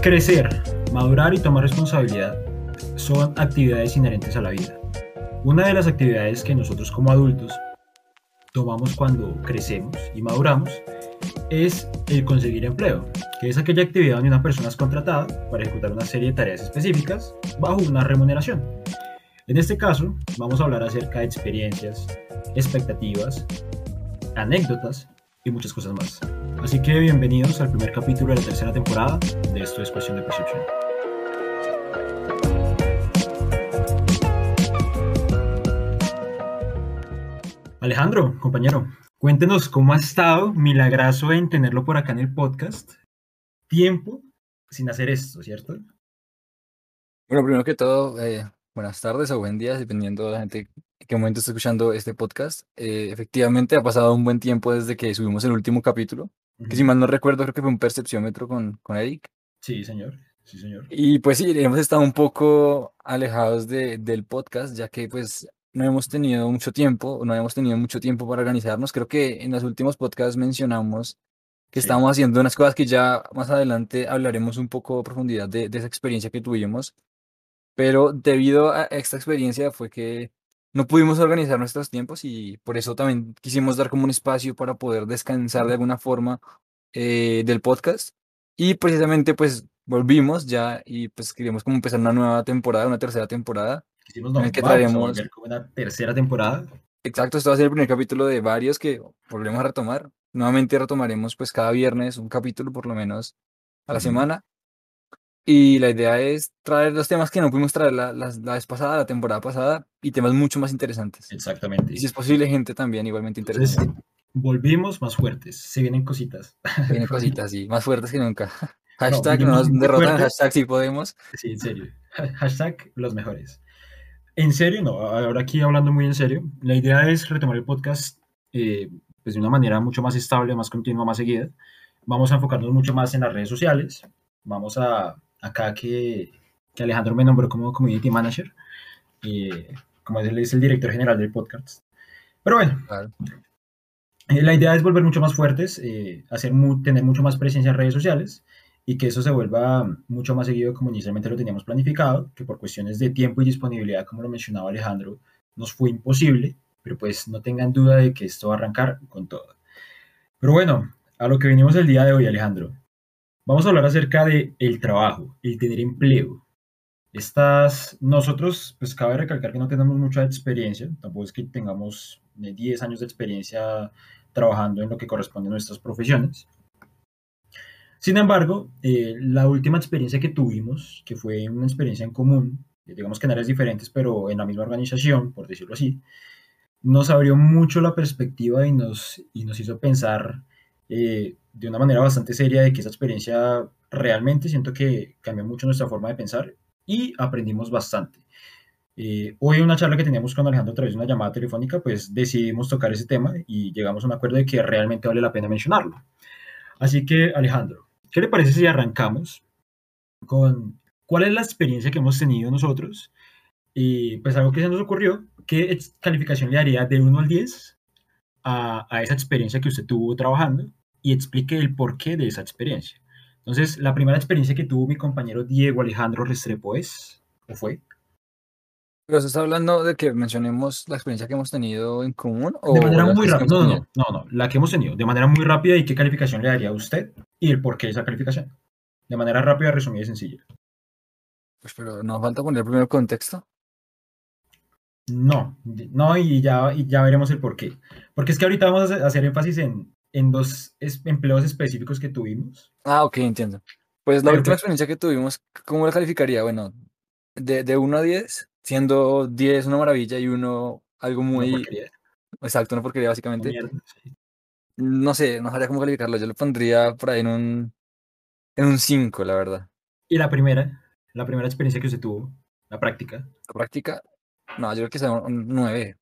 Crecer, madurar y tomar responsabilidad son actividades inherentes a la vida. Una de las actividades que nosotros como adultos tomamos cuando crecemos y maduramos es el conseguir empleo, que es aquella actividad donde una persona es contratada para ejecutar una serie de tareas específicas bajo una remuneración. En este caso, vamos a hablar acerca de experiencias, expectativas, anécdotas y muchas cosas más. Así que bienvenidos al primer capítulo de la tercera temporada de Esto es Cuestión de Percepción. Alejandro, compañero, cuéntenos cómo ha estado, milagroso en tenerlo por acá en el podcast. Tiempo sin hacer esto, ¿cierto? Bueno, primero que todo, eh, buenas tardes o buen día, dependiendo de la gente en qué momento está escuchando este podcast. Eh, efectivamente, ha pasado un buen tiempo desde que subimos el último capítulo que si mal no recuerdo, creo que fue un percepciómetro con, con Eric. Sí, señor. Sí, señor. Y pues sí, hemos estado un poco alejados de, del podcast, ya que pues no hemos tenido mucho tiempo, no hemos tenido mucho tiempo para organizarnos. Creo que en los últimos podcasts mencionamos que estábamos haciendo unas cosas que ya más adelante hablaremos un poco a profundidad de, de esa experiencia que tuvimos. Pero debido a esta experiencia fue que no pudimos organizar nuestros tiempos y por eso también quisimos dar como un espacio para poder descansar de alguna forma eh, del podcast. Y precisamente pues volvimos ya y pues queríamos como empezar una nueva temporada, una tercera temporada. Quisimos en el que traeremos... como una tercera temporada. Exacto, esto va a ser el primer capítulo de varios que volvemos a retomar. Nuevamente retomaremos pues cada viernes un capítulo por lo menos a la semana. Y la idea es traer los temas que no pudimos traer la, la, vez pasada, la temporada pasada, y temas mucho más interesantes. Exactamente. Y si es posible, gente también igualmente interesante. volvimos más fuertes, se vienen cositas. Se vienen cositas, sí, más fuertes que nunca. Hashtag no, nos derrotan, hashtag si podemos. Sí, en serio. Hashtag los mejores. En serio, no, ahora aquí hablando muy en serio, la idea es retomar el podcast eh, pues de una manera mucho más estable, más continua, más seguida. Vamos a enfocarnos mucho más en las redes sociales, vamos a acá que, que Alejandro me nombró como Community Manager, como él es el director general del podcast. Pero bueno, eh, la idea es volver mucho más fuertes, eh, hacer tener mucho más presencia en redes sociales y que eso se vuelva mucho más seguido como inicialmente lo teníamos planificado, que por cuestiones de tiempo y disponibilidad, como lo mencionaba Alejandro, nos fue imposible, pero pues no tengan duda de que esto va a arrancar con todo. Pero bueno, a lo que venimos el día de hoy, Alejandro. Vamos a hablar acerca de el trabajo, el tener empleo. Estas, nosotros, pues cabe recalcar que no tenemos mucha experiencia, tampoco es que tengamos 10 años de experiencia trabajando en lo que corresponde a nuestras profesiones. Sin embargo, eh, la última experiencia que tuvimos, que fue una experiencia en común, digamos que en áreas diferentes, pero en la misma organización, por decirlo así, nos abrió mucho la perspectiva y nos, y nos hizo pensar eh, de una manera bastante seria de que esa experiencia realmente siento que cambió mucho nuestra forma de pensar y aprendimos bastante. Eh, hoy en una charla que teníamos con Alejandro a través de una llamada telefónica, pues decidimos tocar ese tema y llegamos a un acuerdo de que realmente vale la pena mencionarlo. Así que, Alejandro, ¿qué le parece si arrancamos con cuál es la experiencia que hemos tenido nosotros? Y pues algo que se nos ocurrió, ¿qué calificación le daría de 1 al 10 a, a esa experiencia que usted tuvo trabajando? y explique el porqué de esa experiencia. Entonces, la primera experiencia que tuvo mi compañero Diego Alejandro Restrepo es, ¿o fue? ¿Pero se está hablando de que mencionemos la experiencia que hemos tenido en común? de manera muy rápida. No, no, no, no, la que hemos tenido. De manera muy rápida y qué calificación le daría a usted y el porqué de esa calificación. De manera rápida, resumida y sencilla. Pues pero nos falta poner primero contexto. No, no, y ya, y ya veremos el porqué. Porque es que ahorita vamos a hacer énfasis en en dos empleos específicos que tuvimos. Ah, ok, entiendo. Pues la última experiencia que tuvimos, ¿cómo la calificaría? Bueno, de, de 1 a 10, siendo 10 una maravilla y 1 algo muy... Exacto, una porquería básicamente. No sé, no sabría cómo calificarlo. Yo lo pondría por ahí en un, en un 5, la verdad. ¿Y la primera? La primera experiencia que usted tuvo, la práctica. La práctica, no, yo creo que sea un 9.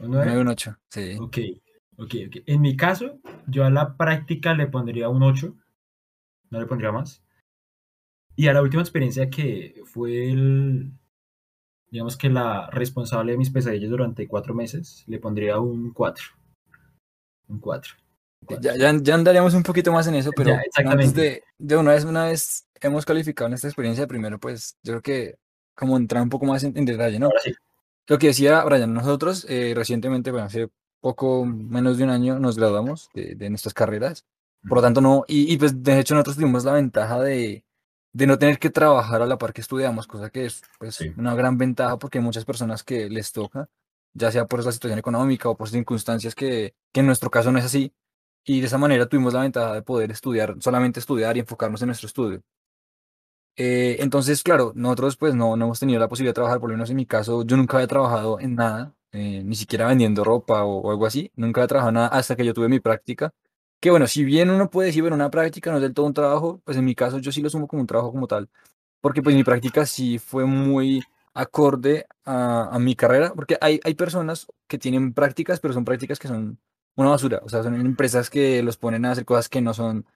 ¿Un 9? un 8, sí. Ok. Ok, ok. En mi caso, yo a la práctica le pondría un 8. no le pondría más. Y a la última experiencia que fue el, digamos que la responsable de mis pesadillas durante cuatro meses, le pondría un 4. Un 4. Ya, ya, ya, andaríamos un poquito más en eso, pero Ya, exactamente. de, de una vez, una vez hemos calificado nuestra experiencia primero, pues yo creo que como entrar un poco más en, en detalle, ¿no? Sí. Lo que decía Brian, nosotros eh, recientemente, bueno, hace poco menos de un año nos graduamos de, de nuestras carreras, por lo tanto no, y, y, pues de hecho nosotros tuvimos la ventaja de, de no tener que trabajar a la par que estudiamos, cosa que es pues Sí. una gran ventaja porque hay muchas personas que les toca, ya sea por la situación económica o por circunstancias que, en nuestro caso no es así, y de esa manera tuvimos la ventaja de poder estudiar, solamente estudiar y enfocarnos en nuestro estudio. Eh, entonces, claro, nosotros pues no, no hemos tenido la posibilidad de trabajar, por lo menos en mi caso, yo nunca había trabajado en nada, eh, ni siquiera vendiendo ropa o, o algo así, nunca había trabajado en nada hasta que yo tuve mi práctica, que bueno, si bien uno puede decir, bueno, una práctica no es del todo un trabajo, pues en mi caso yo sí lo sumo como un trabajo como tal, porque pues mi práctica sí fue muy acorde a, a mi carrera, porque hay, hay personas que tienen prácticas, pero son prácticas que son una basura, o sea, son empresas que los ponen a hacer cosas que no son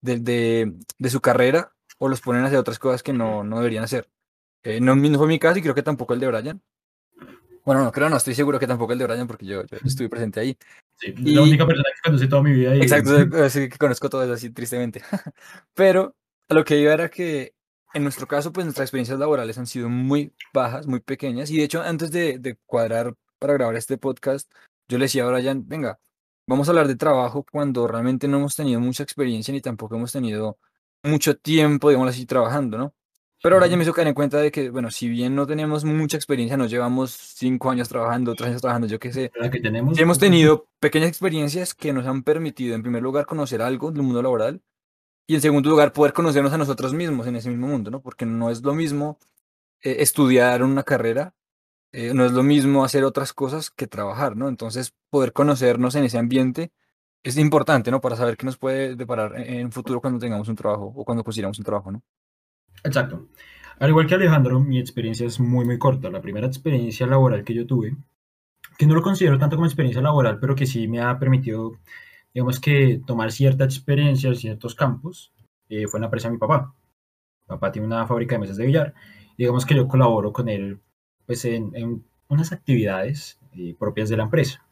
de, de, de su carrera o los ponen a hacer otras cosas que no, no deberían hacer. Eh, no, no fue mi caso y creo que tampoco el de Brian. Bueno, no creo, no estoy seguro que tampoco el de Brian porque yo, yo estuve presente ahí. Sí, Y- La única persona que conoce toda mi vida. Y, Exacto, así que conozco todo eso así tristemente. Pero a lo que iba era que en nuestro caso, pues nuestras experiencias laborales han sido muy bajas, muy pequeñas. Y de hecho, antes de, de cuadrar para grabar este podcast, yo le decía a Brian, venga, vamos a hablar de trabajo cuando realmente no hemos tenido mucha experiencia ni tampoco hemos tenido mucho tiempo, digamos así, trabajando, ¿no? Pero ahora ya me hizo caer en cuenta de que, bueno, si bien no tenemos mucha experiencia, nos llevamos cinco años trabajando, tres años trabajando, yo qué sé, que tenemos. Hemos tenido pequeñas experiencias que nos han permitido, en primer lugar, conocer algo del mundo laboral y, en segundo lugar, poder conocernos a nosotros mismos en ese mismo mundo, ¿no? Porque no es lo mismo eh, estudiar una carrera, eh, no es lo mismo hacer otras cosas que trabajar, ¿no? Entonces, poder conocernos en ese ambiente es importante, ¿no? Para saber qué nos puede deparar en, un futuro cuando tengamos un trabajo o cuando consigamos un trabajo, ¿no? Exacto. Al igual que Alejandro, mi experiencia es muy, muy corta. La primera experiencia laboral que yo tuve, que no lo considero tanto como experiencia laboral, pero que sí me ha permitido, digamos que, tomar cierta experiencia en ciertos campos, eh, fue en la empresa de mi papá. Mi papá tiene una fábrica de mesas de billar. digamos que yo colaboro con él pues, en, en unas actividades eh, propias de la empresa.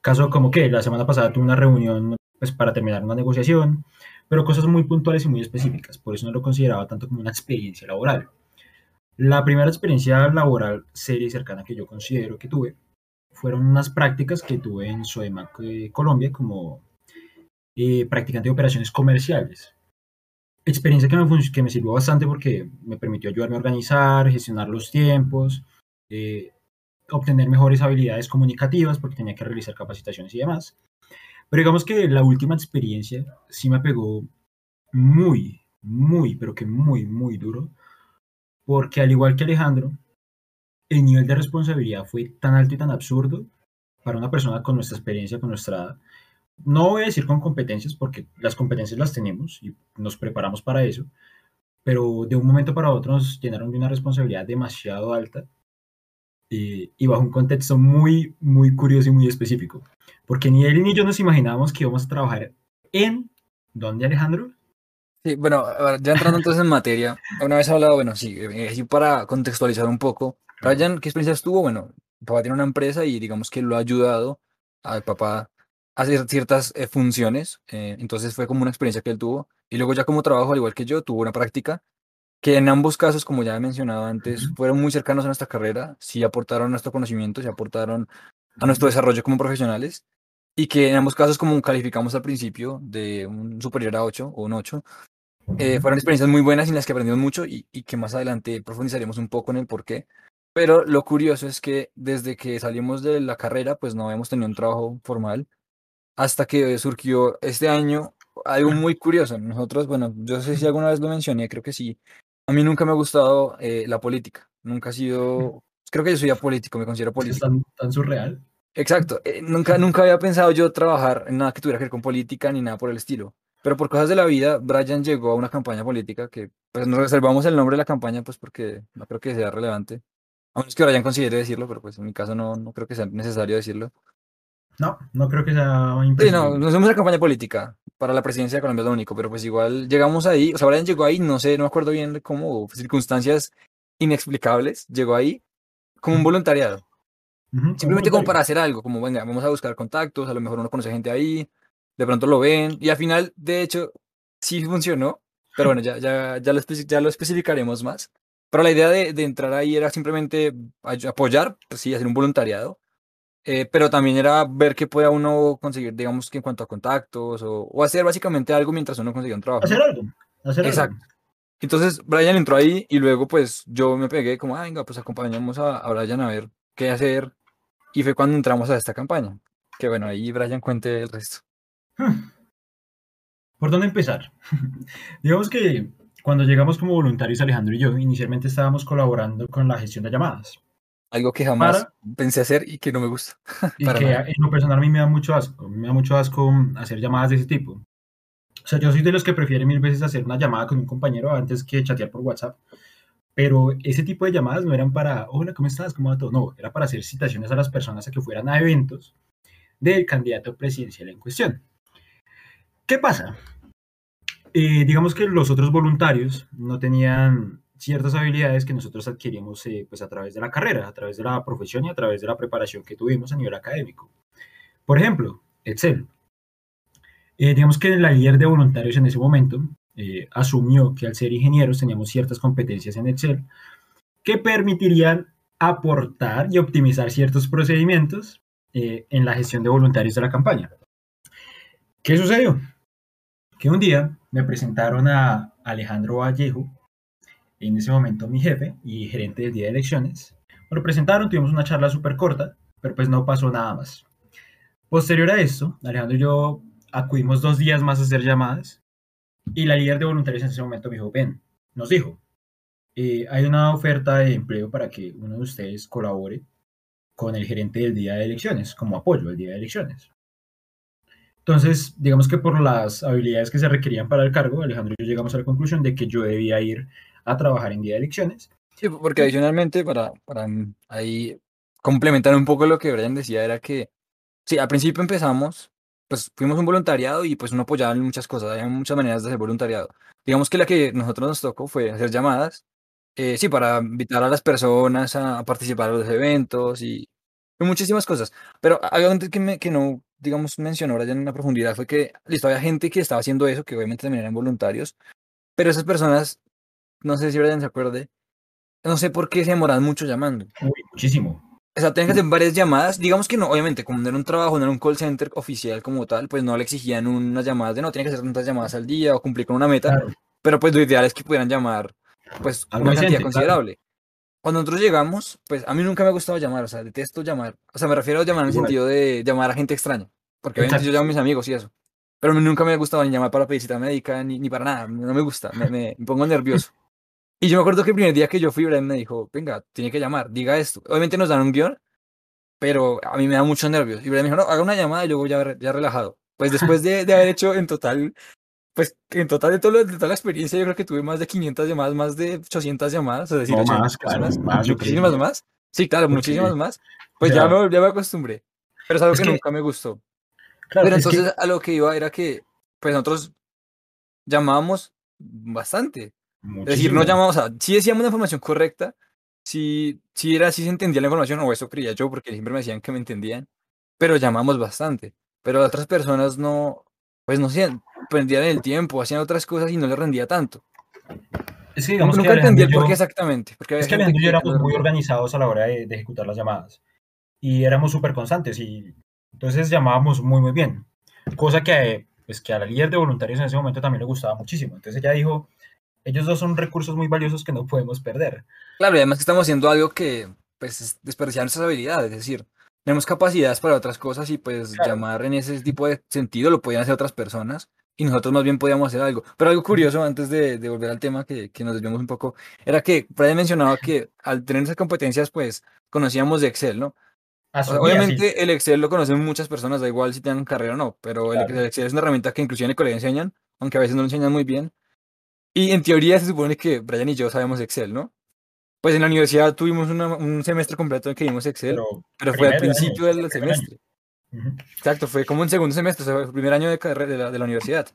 Caso como que la semana pasada tuve una reunión pues, para terminar una negociación, pero cosas muy puntuales y muy específicas. Por eso no lo consideraba tanto como una experiencia laboral. La primera experiencia laboral seria y cercana que yo considero que tuve fueron unas prácticas que tuve en Soemac eh, Colombia como eh, practicante de operaciones comerciales. Experiencia que me, que me sirvió bastante porque me permitió ayudarme a organizar, gestionar los tiempos, eh, obtener mejores habilidades comunicativas porque tenía que realizar capacitaciones y demás. Pero digamos que la última experiencia sí me pegó muy, muy, pero que muy, muy duro, porque al igual que Alejandro, el nivel de responsabilidad fue tan alto y tan absurdo para una persona con nuestra experiencia, con nuestra. No voy a decir con competencias, porque las competencias las tenemos y nos preparamos para eso, pero de un momento para otro nos llenaron de una responsabilidad demasiado alta y, y bajo un contexto muy, muy curioso y muy específico. Porque ni él ni yo nos imaginábamos que íbamos a trabajar en... ¿Dónde, Alejandro? Sí, bueno, ya entrando entonces en materia, una vez hablado, bueno, sí, eh, para contextualizar un poco, Ryan, ¿qué experiencias tuvo? Bueno, papá tiene una empresa y digamos que lo ha ayudado al papá a hacer ciertas eh, funciones, eh, entonces fue como una experiencia que él tuvo, y luego ya como trabajo, al igual que yo, tuvo una práctica que en ambos casos, como ya he mencionado antes, fueron muy cercanos a nuestra carrera, sí aportaron a nuestro conocimiento, sí aportaron a nuestro desarrollo como profesionales, y que en ambos casos, como calificamos al principio, de un superior a 8 o un 8, eh, fueron experiencias muy buenas en las que aprendimos mucho y, y que más adelante profundizaremos un poco en el por qué. Pero lo curioso es que desde que salimos de la carrera, pues no habíamos tenido un trabajo formal hasta que surgió este año algo muy curioso. Nosotros, bueno, yo sé si alguna vez lo mencioné, creo que sí. A mí nunca me ha gustado eh, la política. Nunca ha sido. Creo que yo soy apolítico, me considero Es político. tan, tan surreal. Exacto. eh, nunca, nunca había pensado yo trabajar en nada que tuviera que ver con política ni nada por el estilo. Pero por cosas de la vida, Brian llegó a una campaña política que, pues nos reservamos el nombre de la campaña, pues porque no creo que sea relevante. A menos que Brian considere decirlo, pero pues en mi caso no, no creo que sea necesario decirlo. No, no creo que sea Sí, no, no somos una campaña política. para la presidencia de Colombia es lo único, pero pues igual llegamos ahí, o sea, Brian llegó ahí, no sé, no me acuerdo bien cómo, circunstancias inexplicables, llegó ahí como un voluntariado. Simplemente como para hacer algo, como venga, vamos a buscar contactos, a lo mejor uno conoce gente ahí, de pronto lo ven, y al final, de hecho, sí funcionó, pero bueno, ya, ya, ya, lo, ya lo especificaremos más. Pero la idea de, de entrar ahí era simplemente apoyar, pues sí, hacer un voluntariado, eh, pero también era ver qué pueda uno conseguir, digamos que en cuanto a contactos, o, o hacer básicamente algo mientras uno consigue un trabajo. Hacer algo, hacer Exacto. Entonces Brian entró ahí y luego pues yo me pegué como, ah, venga, pues acompañamos a, a Brian a ver qué hacer. Y fue cuando entramos a esta campaña. Que bueno, ahí Brian cuente el resto. ¿Por dónde empezar? Digamos que cuando llegamos como voluntarios, Alejandro y yo, inicialmente estábamos colaborando con la gestión de llamadas. Algo que jamás pensé hacer y que no me gusta. y que en lo personal a mí me da mucho asco. Me da mucho asco hacer llamadas de ese tipo. O sea, yo soy de los que prefieren mil veces hacer una llamada con un compañero antes que chatear por WhatsApp. Pero ese tipo de llamadas no eran para, hola, ¿cómo estás? ¿Cómo va todo? No, era para hacer citaciones a las personas a que fueran a eventos del candidato presidencial en cuestión. ¿Qué pasa? Eh, digamos que los otros voluntarios no tenían ciertas habilidades que nosotros adquirimos eh, pues a través de la carrera, a través de la profesión y a través de la preparación que tuvimos a nivel académico. Por ejemplo, Excel. Eh, digamos que la líder de voluntarios en ese momento asumió que al ser ingenieros teníamos ciertas competencias en Excel que permitirían aportar y optimizar ciertos procedimientos en la gestión de voluntarios de la campaña. ¿Qué sucedió? que un día me presentaron a Alejandro Vallejo, en ese momento mi jefe y gerente del día de elecciones. Me lo presentaron, tuvimos una charla súper corta, pero pues no pasó nada más. Posterior a esto, Alejandro y yo acudimos dos días más a hacer llamadas y la líder de voluntarios en ese momento me dijo, ven, nos dijo, eh, hay una oferta de empleo para que uno de ustedes colabore con el gerente del día de elecciones, como apoyo al día de elecciones. Entonces, digamos que por las habilidades que se requerían para el cargo, Alejandro y yo llegamos a la conclusión de que yo debía ir a trabajar en día de elecciones. Sí, porque adicionalmente, para, para ahí complementar un poco lo que Brian decía, era que, sí, al principio empezamos, pues fuimos un voluntariado y pues uno apoyaba en muchas cosas, hay muchas maneras de hacer voluntariado. Digamos que la que nosotros nos tocó fue hacer llamadas, eh, sí, para invitar a las personas a, participar en los eventos y, muchísimas cosas. Pero hay algo que, me, que no digamos, mencionó ahora ya en una profundidad fue que, listo, había gente que estaba haciendo eso, que obviamente también eran voluntarios, pero esas personas, no sé si Brian se acuerde, no sé por qué se demoran mucho llamando. muchísimo. O sea, tienen que hacer varias llamadas. Digamos que no, obviamente, como no era un trabajo, no era un call center oficial como tal, pues no le exigían unas llamadas de no, tiene que hacer tantas llamadas al día o cumplir con una meta. Pero pues lo ideal es que pudieran llamar, pues, una cantidad considerable. Cuando nosotros llegamos, pues a mí nunca me ha gustado llamar, o sea, detesto llamar. O sea, me refiero a llamar en el sentido de llamar a gente extraña. Porque obviamente yo llamo a mis amigos y eso. Pero nunca me ha gustado ni llamar para pedir cita médica ni, ni para nada. No me gusta, me, me, pongo nervioso. Y yo me acuerdo que el primer día que yo fui, Brian me dijo, venga, tiene que llamar, diga esto. Obviamente nos dan un guion, pero a mí me da mucho nervios. Y Brian me dijo, no, haga una llamada y luego ya, ya relajado. Pues después de, de haber hecho en total pues en total de, todo de toda la experiencia yo creo que tuve más de 500 llamadas, más de 800 llamadas, es decir, más, más, muchísimas más. Sí, claro, muchísimas más. Pues ya, me, ya me acostumbré, pero es algo que, nunca me gustó. Claro, pero entonces a lo que iba era que pues nosotros llamábamos bastante. Es decir, no llamábamos, a, sí decíamos la información correcta, si, si era así se entendía la información, o eso creía yo, porque siempre me decían que me entendían, pero llamamos bastante. Pero otras personas no, pues no sé, perdían el tiempo, hacían otras cosas y no les rendía tanto. Es que digamos Nunca entendí el por qué exactamente. Porque es que Alejandro y yo éramos muy organizados a la hora de, ejecutar las llamadas. Y éramos súper constantes y entonces llamábamos muy, muy bien. Cosa que, pues, que a la líder de voluntarios en ese momento también le gustaba muchísimo. Entonces ella dijo, ellos dos son recursos muy valiosos que no podemos perder. Claro, y además que estamos haciendo algo que, pues, desperdiciar nuestras habilidades. Es decir, tenemos capacidades para otras cosas y pues llamar en ese tipo de sentido lo podían hacer otras personas y nosotros más bien podíamos hacer algo. Pero algo curioso, antes de, de volver al tema que, que nos desviamos un poco, era que Brian mencionaba que al tener esas competencias, pues conocíamos de Excel, ¿no? Obviamente el Excel lo conocen muchas personas, da igual si tienen carrera o no, pero el, Excel es una herramienta que inclusive en el colegio enseñan, aunque a veces no lo enseñan muy bien. Y en teoría se supone que Brian y yo sabemos Excel, ¿no? Pues en la universidad tuvimos un semestre completo en que vimos Excel, pero, fue al principio del semestre. Ujú. Exacto, fue como un segundo semestre, o sea, el primer año de carrera de la, universidad.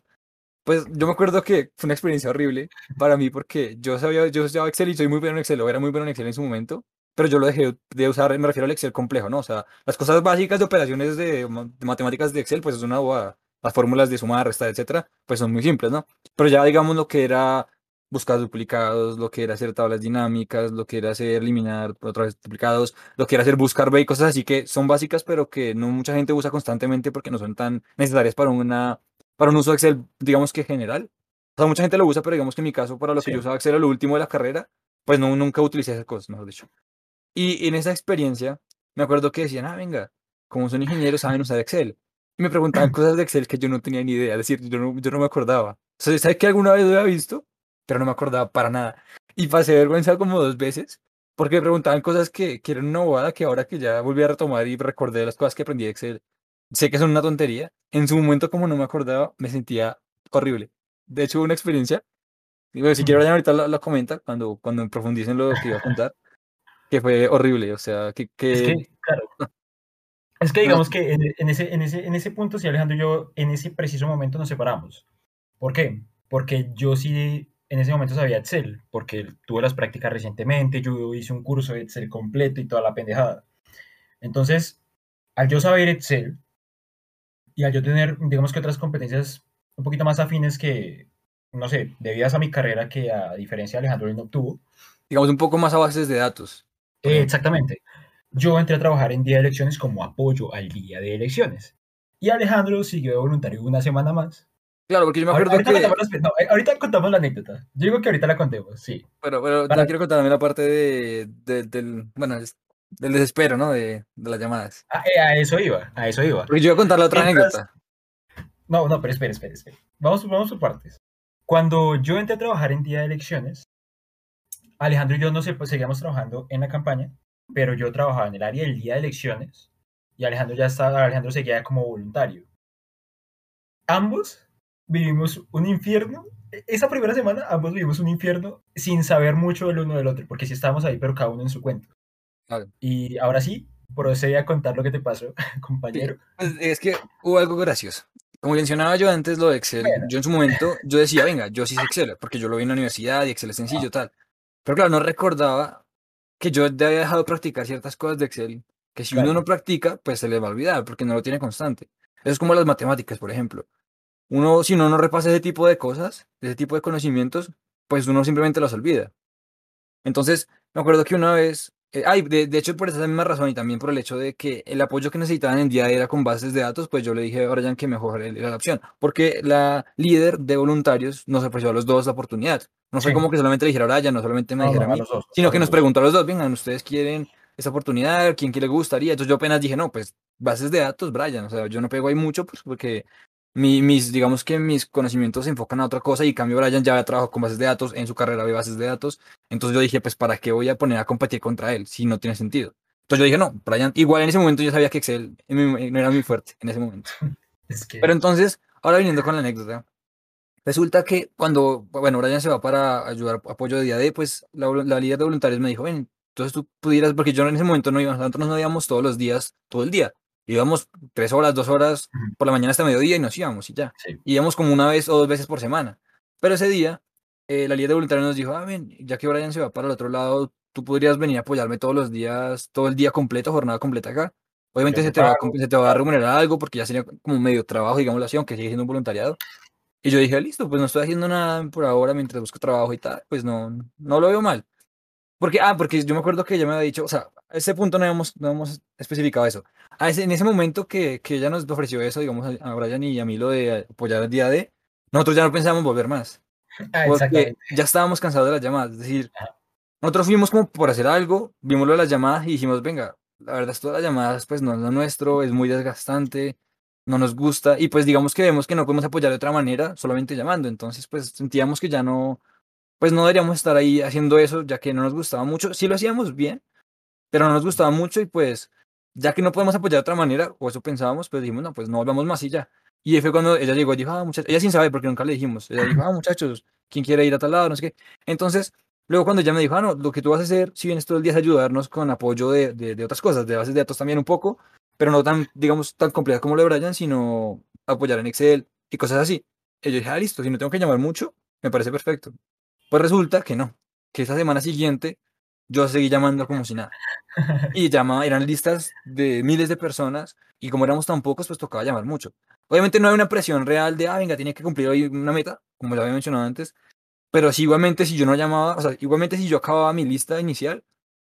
Pues yo me acuerdo que fue una experiencia horrible para mí porque yo sabía, yo usaba Excel y soy muy bueno en Excel, o era muy bueno en Excel en su momento, pero yo lo dejé de usar, me refiero al Excel complejo, ¿no? O sea, las cosas básicas de operaciones de, ma- de matemáticas de Excel, pues es una bobada. Las fórmulas de sumar, restar, etcétera, pues son muy simples, ¿no? Pero ya digamos lo que era buscar duplicados, lo que era hacer tablas dinámicas, lo que era hacer eliminar otra vez duplicados, lo que era hacer buscar B y cosas así que son básicas, pero que no mucha gente usa constantemente porque no son tan necesarias para una para un uso Excel, digamos que general. O sea, mucha gente lo usa, pero digamos que en mi caso, para lo que Sí. yo usaba Excel a lo último de la carrera, pues no, nunca utilicé esas cosas, mejor dicho. Y en esa experiencia, me acuerdo que decían, ah, venga, como son ingenieros, saben usar Excel. Y me preguntaban cosas de Excel que yo no tenía ni idea, es decir, yo no, yo no me acordaba. O sea, ¿sabes que alguna vez lo había visto? Pero no me acordaba para nada. Y pasé vergüenza como dos veces, porque me preguntaban cosas que, que eran una bobada, que ahora que ya volví a retomar y recordé las cosas que aprendí de Excel, sé que son una tontería. En su momento, como no me acordaba, me sentía horrible. De hecho, una experiencia, digo, si quiero ahorita la, la comenta cuando, cuando profundicen lo que iba a contar, que fue horrible, o sea, que, Es que que, claro, es que digamos que en, en ese, en, ese, en ese punto, si Alejandro y yo en ese preciso momento nos separamos. ¿Por qué? Porque yo sí en ese momento sabía Excel, porque tuve las prácticas recientemente, yo hice un curso de Excel completo y toda la pendejada. Entonces, al yo saber Excel y al yo tener, digamos que otras competencias un poquito más afines que, no sé, debidas a mi carrera que a diferencia de Alejandro no obtuvo, digamos un poco más a bases de datos. eh, exactamente, yo entré a trabajar en día de elecciones como apoyo al día de elecciones. Y Alejandro siguió de voluntario una semana más. Claro, porque yo me acuerdo Ahorita, que, contamos, las- no, eh, ahorita contamos la anécdota. Yo digo que ahorita la contemos, sí. pero, pero Para- quiero contar también la parte de, de- del, bueno, del desespero, ¿no? De, de las llamadas. a, eh, a eso iba, a eso iba. Porque yo iba a contar la otra Mientras- anécdota. No, no, pero espere, espere, espere. Vamos, vamos por partes. Cuando yo entré a trabajar en día de elecciones, Alejandro y yo no sé, pues seguíamos trabajando en la campaña, pero yo trabajaba en el área del día de elecciones y Alejandro ya estaba, Alejandro seguía como voluntario. Ambos vivimos un infierno. e- Esa primera semana ambos vivimos un infierno sin saber mucho del uno del otro, porque sí estábamos ahí, pero cada uno en su cuento. Claro. Y ahora sí, procede a contar lo que te pasó, compañero. Pues, es que hubo algo gracioso. Como mencionaba yo antes lo de Excel, Bueno. yo en su momento, yo decía, venga, yo sí sé Excel, porque yo lo vi en la universidad y Excel es sencillo, tal. Pero claro, no recordaba que yo ya había dejado de practicar ciertas cosas de Excel, que si uno Claro. no practica, pues se le va a olvidar, porque no lo tiene constante. Es como las matemáticas, por ejemplo. Uno, si uno no repasa ese tipo de cosas, ese tipo de conocimientos, pues uno simplemente los olvida. Entonces, me acuerdo que una vez, eh, ay, de, de hecho por esa misma razón y también por el hecho de que el apoyo que necesitaban en día era con bases de datos, pues yo le dije a Brian que mejor era la opción, porque la líder de voluntarios nos ofreció a los dos la oportunidad. No fue Sí. como que solamente le dijera a Brian, no solamente me No, dijera no, a a mí, los dos, sino a que nos preguntó a los dos, vengan, ustedes quieren esa oportunidad, quién que le gustaría. Entonces yo apenas dije, no, pues bases de datos, Brian, o sea, yo no pego ahí mucho, pues porque mi- mis, digamos que mis conocimientos se enfocan a otra cosa y cambio Brian ya trabajado con bases de datos, en su carrera de bases de datos, entonces yo dije, pues ¿para qué voy a poner a competir contra él si no tiene sentido? Entonces yo dije, no, Brian, igual en ese momento yo sabía que Excel mi- no era muy fuerte en ese momento. Es que, Pero entonces, ahora viniendo con la anécdota, resulta que cuando, bueno, Brian se va para ayudar apoyo de día D, pues la, la líder de voluntarios me dijo, ven, entonces tú pudieras, porque yo en ese momento no iba, nosotros no íbamos todos los días, todo el día. Íbamos tres horas, dos horas por la mañana hasta mediodía y nos íbamos y ya. sí. Íbamos como una vez o dos veces por semana. Pero ese día, eh, la líder de voluntarios nos dijo, ah, ven, ya que Brian se va para el otro lado, tú podrías venir a apoyarme todos los días, todo el día completo, jornada completa acá. Obviamente Yo se te va se te va a remunerar algo porque ya sería como medio trabajo, digámoslo así, aunque sigue siendo un voluntariado. Y yo dije, listo, pues no estoy haciendo nada por ahora mientras busco trabajo y tal, pues no, no lo veo mal. Porque, ah, porque yo me acuerdo que ella me había dicho, o sea, a ese punto no hemos, no hemos especificado eso. A ese, en ese momento que, que ella nos ofreció eso, digamos, a, Brian y a mí lo de apoyar el día de, nosotros ya no pensábamos volver más. Ah, Porque ya estábamos cansados de las llamadas. Es decir, Ajá. nosotros fuimos como por hacer algo, vimos lo de las llamadas y dijimos, venga, la verdad, de las llamadas, pues no es lo nuestro, es muy desgastante, no nos gusta, y pues digamos que vemos que no podemos apoyar de otra manera, solamente llamando. Entonces, pues sentíamos que ya no, pues no deberíamos estar ahí haciendo eso, ya que no nos gustaba mucho. Sí lo hacíamos bien, pero no nos gustaba mucho, y pues, ya que no podemos apoyar de otra manera, o eso pensábamos, pues dijimos, no, pues no volvamos más y ya. Y fue cuando ella llegó y dijo, ah, muchachos, ella sin saber, porque nunca le dijimos, ella dijo, ah, muchachos, ¿quién quiere ir a tal lado? No sé qué. Entonces, Luego cuando ella me dijo, ah, no, lo que tú vas a hacer, si vienes todo el día es ayudarnos con apoyo de, de, de otras cosas, de bases de datos también un poco, pero no tan, digamos, tan complejas como lo de Brian, sino apoyar en Excel y cosas así. Y yo dije, ah, listo, si no tengo que llamar mucho, me parece perfecto. Pues resulta que no, que esa semana siguiente yo seguí llamando como si nada. Y llamaba, eran listas de miles de personas y como éramos tan pocos, pues tocaba llamar mucho. Obviamente no hay una presión real de, ah, venga, tiene que cumplir hoy una meta, como ya había mencionado antes, pero sí, igualmente si yo no llamaba, o sea, igualmente si yo acababa mi lista inicial,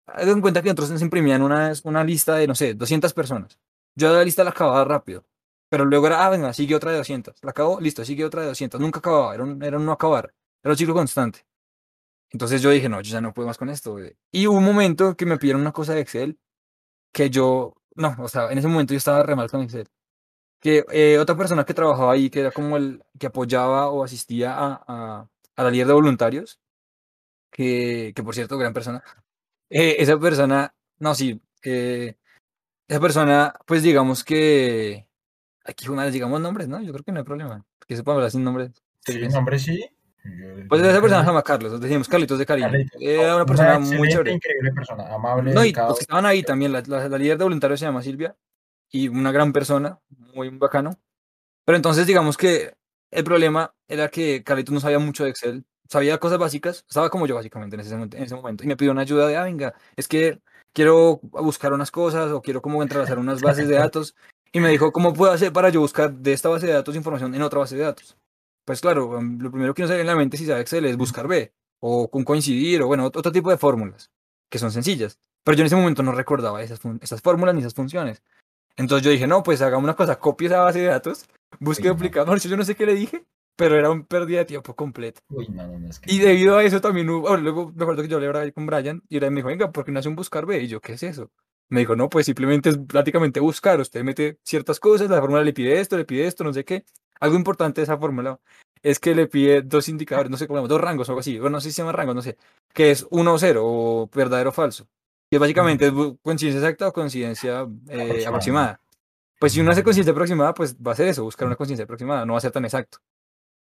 hagan en cuenta que nosotros nos imprimían una, una lista de, no sé, 200 personas. Yo la lista la acababa rápido, pero luego era, ah, venga, sigue otra de 200. La acabó, listo, sigue otra de 200. Nunca acababa, era un, era un no acabar, era un ciclo constante. Entonces yo dije, no, yo ya no puedo más con esto. güey. Y hubo un momento que me pidieron una cosa de Excel que yo, no, o sea, en ese momento yo estaba re mal con Excel. Que eh, otra persona que trabajaba ahí, que era como el que apoyaba o asistía a, a, a la líder de voluntarios, que, que por cierto, gran persona, eh, esa persona, no, sí, eh, esa persona, pues digamos que, aquí una digamos nombres, ¿no? Yo creo que no hay problema, que se puede hablar sin nombres. Sí, nombre sí. Yo- Pues yo esa persona se llama Carlos, nos decimos Carlitos de cariño. Carlitos. Era una Una persona muy excelente, chévere. increíble persona, amable, No, y los que estaban ahí también, la, la- la líder de voluntarios se llama Silvia, y una gran persona, muy bacano. Pero entonces, digamos que el problema era que Carlitos no sabía mucho de Excel, sabía cosas básicas, estaba como yo básicamente en ese, momento- en ese momento, y me pidió una ayuda de, ah, venga, es que quiero buscar unas cosas o quiero como entrelazar unas bases de datos, y me dijo, ¿cómo puedo hacer para yo buscar de esta base de datos información en otra base de datos? Pues claro, um, lo primero que uno se ve en la mente si sabe Excel es buscar B, o con coincidir, o bueno, ot- otro tipo de fórmulas, que son sencillas. Pero yo en ese momento no recordaba esas, fórmulas ni esas funciones. Entonces yo dije, no, pues hagamos una cosa, copie esa base de datos, busque no. duplicador, yo no sé qué le dije, pero era un pérdida de tiempo completo. Uy, no, no, no, es que- Y debido a eso también hubo, bueno, luego me acuerdo que yo hablé con Brian y él me dijo, venga, ¿por qué no hace un buscar B? Y yo, ¿qué es eso? Me dijo, no, pues simplemente es prácticamente buscar, usted mete ciertas cosas, la fórmula le pide esto, le pide esto, no sé qué. Algo importante de esa fórmula es que le pide dos indicadores, no sé cómo, dos rangos o algo así, bueno, no sé si se llama rango, no sé, que es uno o cero, o verdadero o falso. Y básicamente es coincidencia exacta o coincidencia eh, Aproximada. Pues si uno hace coincidencia aproximada, pues va a ser eso, buscar una coincidencia aproximada, no va a ser tan exacto.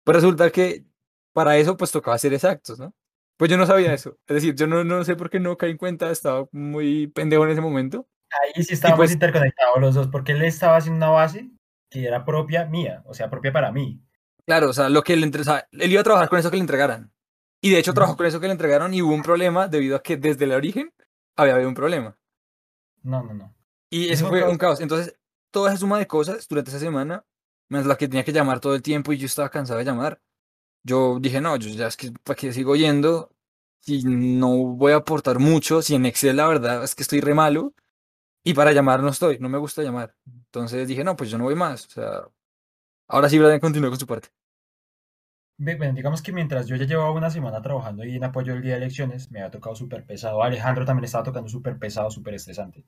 Pues resulta que para eso pues tocaba ser exactos, ¿no? Pues yo no sabía eso. Es decir, yo no, no sé por qué no caí en cuenta, estaba muy pendejo en ese momento. Ahí sí estábamos pues- interconectados los dos, porque él estaba haciendo una base que era propia mía, o sea, propia para mí. Claro, o sea, lo que le entre- o sea, él iba a trabajar con eso que le entregaran. Y de hecho trabajó con eso que le entregaron y hubo un problema debido a que desde el origen había habido un problema. No, no, no. Y Eso eso fue fue un caos. Entonces, toda esa suma de cosas durante esa semana, menos la que tenía que llamar todo el tiempo y yo estaba cansado de llamar, yo dije, no, yo ya es que para qué sigo yendo si no voy a aportar mucho, si en Excel la verdad es que estoy re malo y para llamar no estoy, no me gusta llamar. Entonces dije, no, pues yo no voy más. O sea, ahora sí Brian continúa con su parte. Bueno, digamos que mientras yo ya llevaba una semana trabajando ahí en apoyo del día de elecciones, me había tocado súper pesado. Alejandro también estaba tocando súper pesado, súper estresante.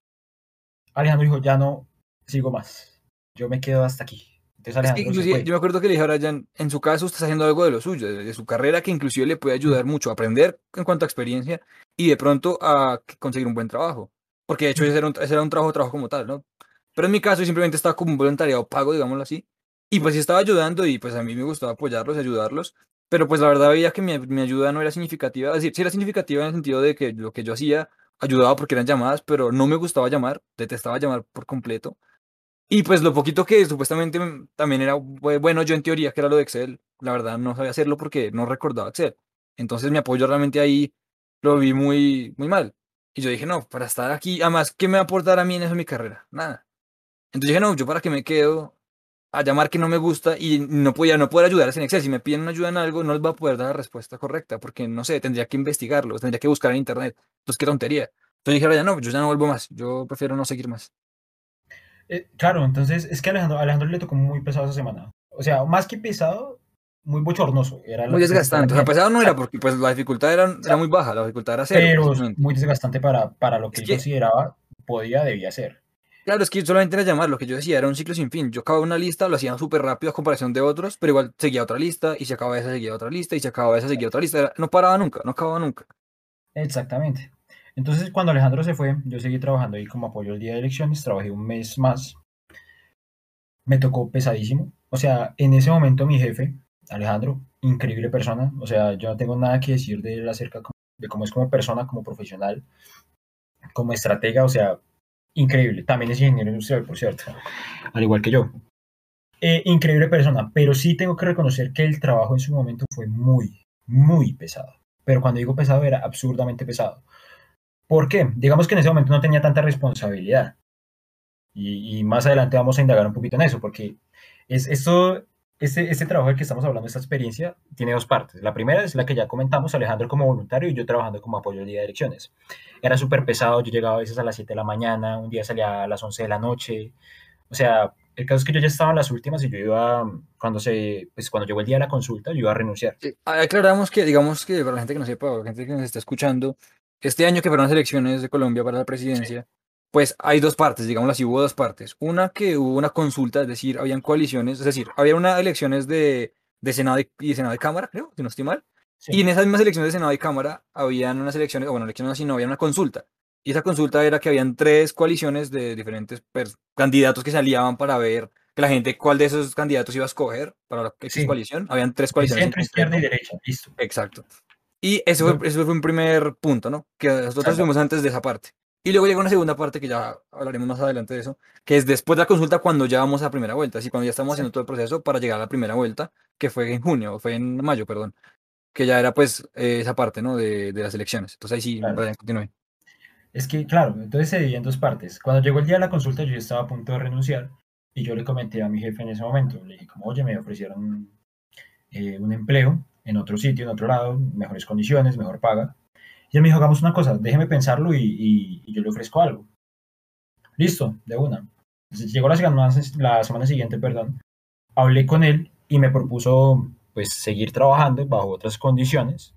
Alejandro dijo, ya no sigo más. Yo me quedo hasta aquí. Entonces Es que Alejandro inclusive, yo me acuerdo que le dije a Brian, en su caso usted está haciendo algo de lo suyo, de, su carrera, que inclusive le puede ayudar mucho a aprender en cuanto a experiencia y de pronto a conseguir un buen trabajo. Porque de hecho ese era un, ese era un trabajo, trabajo como tal, ¿no? Pero en mi caso simplemente estaba como un voluntariado pago, digámoslo así. Y pues sí estaba ayudando y pues a mí me gustaba apoyarlos, ayudarlos. Pero pues la verdad veía que mi, mi ayuda no era significativa. Es decir, sí era significativa en el sentido de que lo que yo hacía ayudaba porque eran llamadas, pero no me gustaba llamar, detestaba llamar por completo. Y pues lo poquito que supuestamente también era bu- bueno, yo en teoría, que era lo de Excel, la verdad no sabía hacerlo porque no recordaba Excel. Entonces mi apoyo realmente ahí lo vi muy, muy mal. Y yo dije, no, para estar aquí, además, ¿qué me va a aportar a mí en eso mi carrera? Nada. Entonces dije, no, yo para qué me quedo a llamar que no me gusta y no podía, no poder ayudarles en Excel. Si me piden una ayuda en algo, no les va a poder dar la respuesta correcta porque, no sé, tendría que investigarlo, tendría que buscar en internet. Entonces, qué tontería. Entonces dije, ya no, yo ya no vuelvo más, yo prefiero no seguir más. Eh, claro, entonces es que Alejandro, Alejandro le tocó muy pesado esa semana. O sea, más que pesado, muy bochornoso. Era Muy desgastante. O sea, pesado no era porque pues la dificultad era, era muy baja, la dificultad era cero. pero muy desgastante para, para lo que Es que- consideraba podía, debía ser. Claro, es que solamente era llamar, lo que yo decía, era un ciclo sin fin. Yo acababa una lista, lo hacía súper rápido a comparación de otros, pero igual seguía otra lista, y si acababa esa, seguía otra lista, y si acababa esa, seguía otra lista. No paraba nunca, no acababa nunca. Exactamente. Entonces, cuando Alejandro se fue, yo seguí trabajando ahí como apoyo el día de elecciones, trabajé un mes más. Me tocó pesadísimo. O sea, en ese momento mi jefe, Alejandro, increíble persona. O sea, yo no tengo nada que decir de él acerca de cómo es como persona, como profesional, como estratega, o sea, increíble. También es ingeniero industrial, por cierto, al igual que yo. Eh, increíble persona, pero sí tengo que reconocer que el trabajo en su momento fue muy, muy pesado. Pero cuando digo pesado era absurdamente pesado. ¿Por qué? Digamos que en ese momento no tenía tanta responsabilidad. Y, más adelante vamos a indagar un poquito en eso, porque es, esto, este, este trabajo del que estamos hablando, esta experiencia, tiene dos partes. La primera es la que ya comentamos, Alejandro como voluntario y yo trabajando como apoyo al día de elecciones. Era súper pesado, yo llegaba a veces a las 7 de la mañana, un día salía a las 11 de la noche. O sea, el caso es que yo ya estaba en las últimas y yo iba, cuando se, pues cuando llegó el día de la consulta, yo iba a renunciar. aclaramos que, digamos que para la gente que no sepa, para la gente que nos está escuchando, este año que fueron las elecciones de Colombia para la presidencia, pues hay dos partes, digamos así, hubo dos partes. Una que hubo una consulta, es decir, habían coaliciones, es decir, había una elecciones de, de Senado y, Senado de Cámara, creo, si no estoy mal. Y en esas mismas elecciones de Senado y Cámara habían unas elecciones, o bueno, elecciones así, no, había una consulta. Y esa consulta era que habían tres coaliciones de diferentes candidatos que se aliaban para ver que la gente cuál de esos candidatos iba a escoger para la coalición. Habían tres coaliciones. Centro, izquierda y derecha, listo. Exacto. Y eso fue, un primer punto, ¿no? Que nosotros vimos antes de esa parte. Y luego llega una segunda parte que ya hablaremos más adelante de eso, que es después de la consulta cuando ya vamos a la primera vuelta, así cuando ya estamos haciendo todo el proceso para llegar a la primera vuelta, que fue en junio, fue en mayo, perdón, que ya era pues eh, esa parte, ¿no? De, de, las elecciones. Entonces ahí sí, Brian, continúe. Es que, claro, entonces se divide en dos partes. Cuando llegó el día de la consulta yo estaba a punto de renunciar y yo le comenté a mi jefe en ese momento, le dije como, oye, me ofrecieron eh, un empleo en otro sitio, en otro lado, mejores condiciones, mejor paga. Y él me dijo, hagamos una cosa, déjeme pensarlo y, yo le ofrezco algo. Listo, de una. llegó la semana, la semana siguiente, perdón, hablé con él y me propuso pues seguir trabajando bajo otras condiciones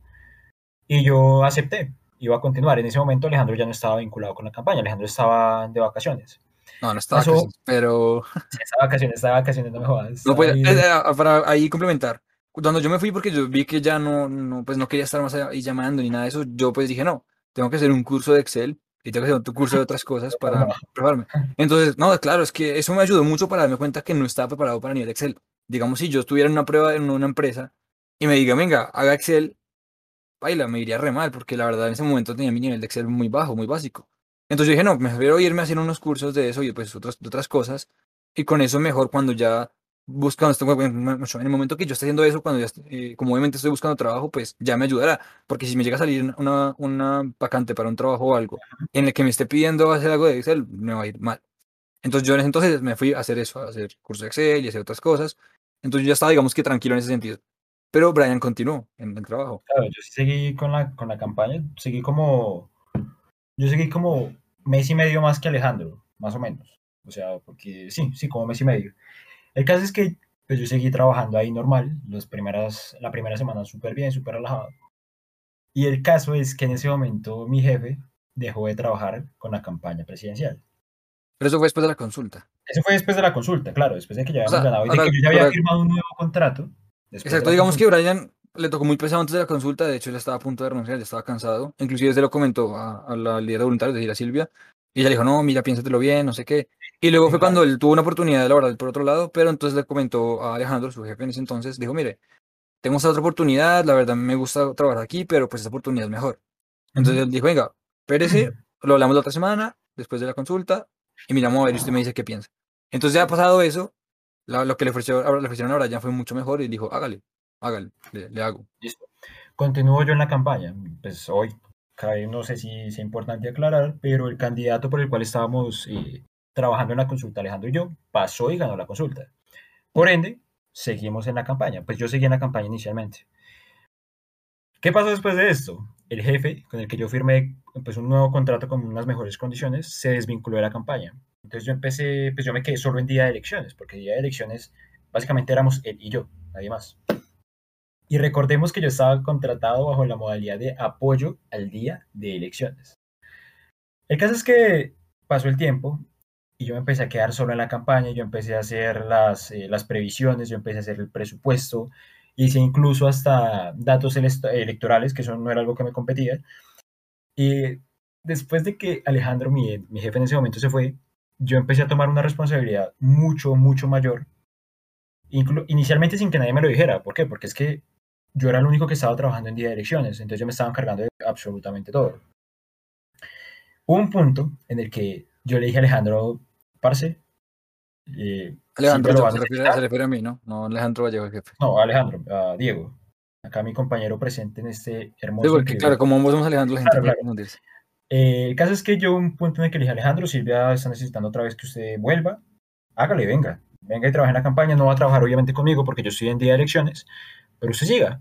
y yo acepté, iba a continuar. En ese momento Alejandro ya no estaba vinculado con la campaña, Alejandro estaba de vacaciones. No, no estaba, vacaciones, pero... Estaba vacaciones, estaba vacaciones, no me jodas. No, puede, eh, para ahí complementar, cuando yo me fui porque yo vi que ya no, no, pues no quería estar más ahí llamando ni nada de eso, yo pues dije, no, tengo que hacer un curso de Excel y tengo que hacer otro curso de otras cosas para prepararme. Entonces, no, claro, es que eso me ayudó mucho para darme cuenta que no estaba preparado para nivel Excel. Digamos, si yo estuviera en una prueba en una empresa y me diga, venga, haga Excel, baila, me iría re mal, porque la verdad en ese momento tenía mi nivel de Excel muy bajo, muy básico. Entonces yo dije, no, me prefiero irme a hacer unos cursos de eso y pues otras, de otras cosas, y con eso mejor cuando ya buscando, en el momento que yo esté haciendo eso, cuando ya, eh, como obviamente estoy buscando trabajo, pues ya me ayudará, porque si me llega a salir una, una vacante para un trabajo o algo en el que me esté pidiendo hacer algo de Excel, me va a ir mal. Entonces yo en ese entonces me fui a hacer eso, a hacer curso de Excel y hacer otras cosas. Entonces yo ya estaba, digamos que tranquilo en ese sentido. Pero Brian continuó en el trabajo. Claro, yo seguí con la, con la campaña, seguí como, yo seguí como mes y medio más que Alejandro, más o menos. O sea, porque sí, sí, como mes y medio. El caso es que pues, yo seguí trabajando ahí normal, las primeras, la primera semana súper bien, súper relajado. Y el caso es que en ese momento mi jefe dejó de trabajar con la campaña presidencial. Pero eso fue después de la consulta. Eso fue después de la consulta, claro, después de que ya habíamos ganado y de que yo ya había firmado un nuevo contrato. Exacto, digamos que Brian le tocó muy pesado antes de la consulta, de hecho él estaba a punto de renunciar, ya estaba cansado, inclusive se lo comentó a, a la líder de voluntarios, es decir, a Silvia, y ella le dijo, no, mira, piénsatelo bien, no sé qué. Y luego fue cuando él tuvo una oportunidad de laborar por otro lado, pero entonces le comentó a Alejandro, su jefe en ese entonces, dijo, mire, tengo esta otra oportunidad, la verdad me gusta trabajar aquí, pero pues esta oportunidad es mejor. Entonces él dijo, venga, espérese, lo hablamos la otra semana, después de la consulta, y miramos a ver y usted me dice qué piensa. Entonces ya ha pasado eso, lo que le, ofreció, le ofrecieron ahora ya fue mucho mejor y dijo, hágale, hágale, le, hago. Listo. Continúo yo en la campaña, pues hoy, no sé si es importante aclarar, pero el candidato por el cual estábamos eh, trabajando en la consulta, Alejandro y yo, pasó y ganó la consulta. Por ende, seguimos en la campaña. Pues yo seguí en la campaña inicialmente. ¿Qué pasó después de esto? El jefe con el que yo firmé pues, un nuevo contrato con unas mejores condiciones se desvinculó de la campaña. Entonces yo empecé, pues yo me quedé solo en día de elecciones, porque día de elecciones básicamente éramos él y yo, nadie más. Y recordemos que yo estaba contratado bajo la modalidad de apoyo al día de elecciones. El caso es que pasó el tiempo yo me empecé a quedar solo en la campaña, yo empecé a hacer las, eh, las previsiones, yo empecé a hacer el presupuesto, hice incluso hasta datos electorales, que eso no era algo que me competía. Y después de que Alejandro, mi, mi jefe en ese momento, se fue, yo empecé a tomar una responsabilidad mucho, mucho mayor, inicialmente sin que nadie me lo dijera. ¿Por qué? Porque es que yo era el único que estaba trabajando en día de elecciones, entonces yo me estaba encargando de absolutamente todo. Hubo un punto en el que yo le dije a Alejandro, parce, eh, Alejandro sí se a refiere, necesitar". se refiere a mí, ¿no? No Alejandro Vallejo, el jefe. No, Alejandro, a Diego, acá mi compañero presente en este hermoso. Sí, porque increíble claro, como somos Alejandro, la gente Claro, claro. Eh, el caso es que yo un punto en el que le dije, Alejandro, Silvia está necesitando otra vez que usted vuelva, hágale, venga, venga y trabaje en la campaña, no va a trabajar obviamente conmigo porque yo estoy en día de elecciones, pero usted siga.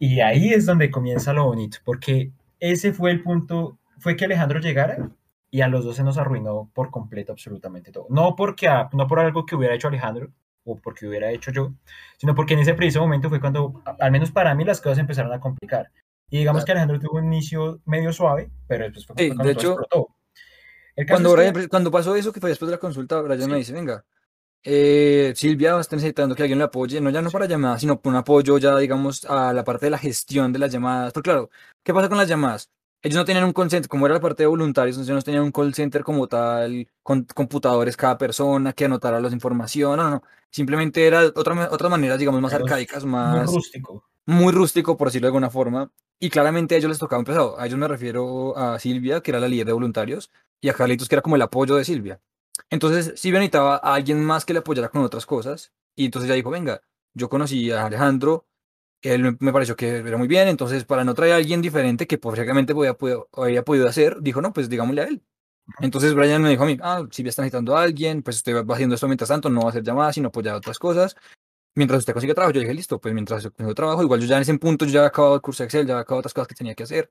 Y ahí es donde comienza lo bonito, porque ese fue el punto, fue que Alejandro llegara y a los dos se nos arruinó por completo absolutamente todo. No, porque a- no por algo que hubiera hecho Alejandro o porque hubiera hecho yo, sino porque en ese preciso momento fue cuando, al menos para mí, las cosas empezaron a complicar. Y digamos que Alejandro tuvo un inicio medio suave, pero después fue Sí, cuando de todo hecho, explotó. El Cuando, es que- Brian- cuando pasó eso, que fue después de la consulta, Brian Sí. me dice, venga, eh, Silvia está necesitando que alguien le apoye, no ya no para llamadas, sino por un apoyo ya, digamos, a la parte de la gestión de las llamadas. Porque claro, ¿qué pasa con las llamadas? Ellos no tenían un call center, como era la parte de voluntarios, entonces no tenían un call center como tal, con computadores cada persona que anotara las informaciones, no, no. Simplemente era otra, otras maneras, digamos, más arcaicas, muy más rústico. muy rústico, por decirlo de alguna forma, y claramente a ellos les tocaba un pesado. A ellos me refiero a Silvia, que era la líder de voluntarios, y a Carlitos, que era como el apoyo de Silvia. Entonces, Silvia necesitaba a alguien más que le apoyara con otras cosas, y entonces ella dijo, venga, yo conocí a Alejandro, él me- pareció que era muy bien, entonces para no traer a alguien diferente que podía, pudo- había podido hacer, dijo, no, pues digámosle a él. Entonces Brian me dijo a mí, ah, Silvia está necesitando a alguien, pues usted va haciendo esto mientras tanto, no va a hacer llamadas, sino apoyar otras cosas mientras usted consigue trabajo, yo dije, listo, pues mientras yo consigo trabajo, igual yo ya en ese punto yo ya había acabado el curso de Excel, ya había acabado otras cosas que tenía que hacer.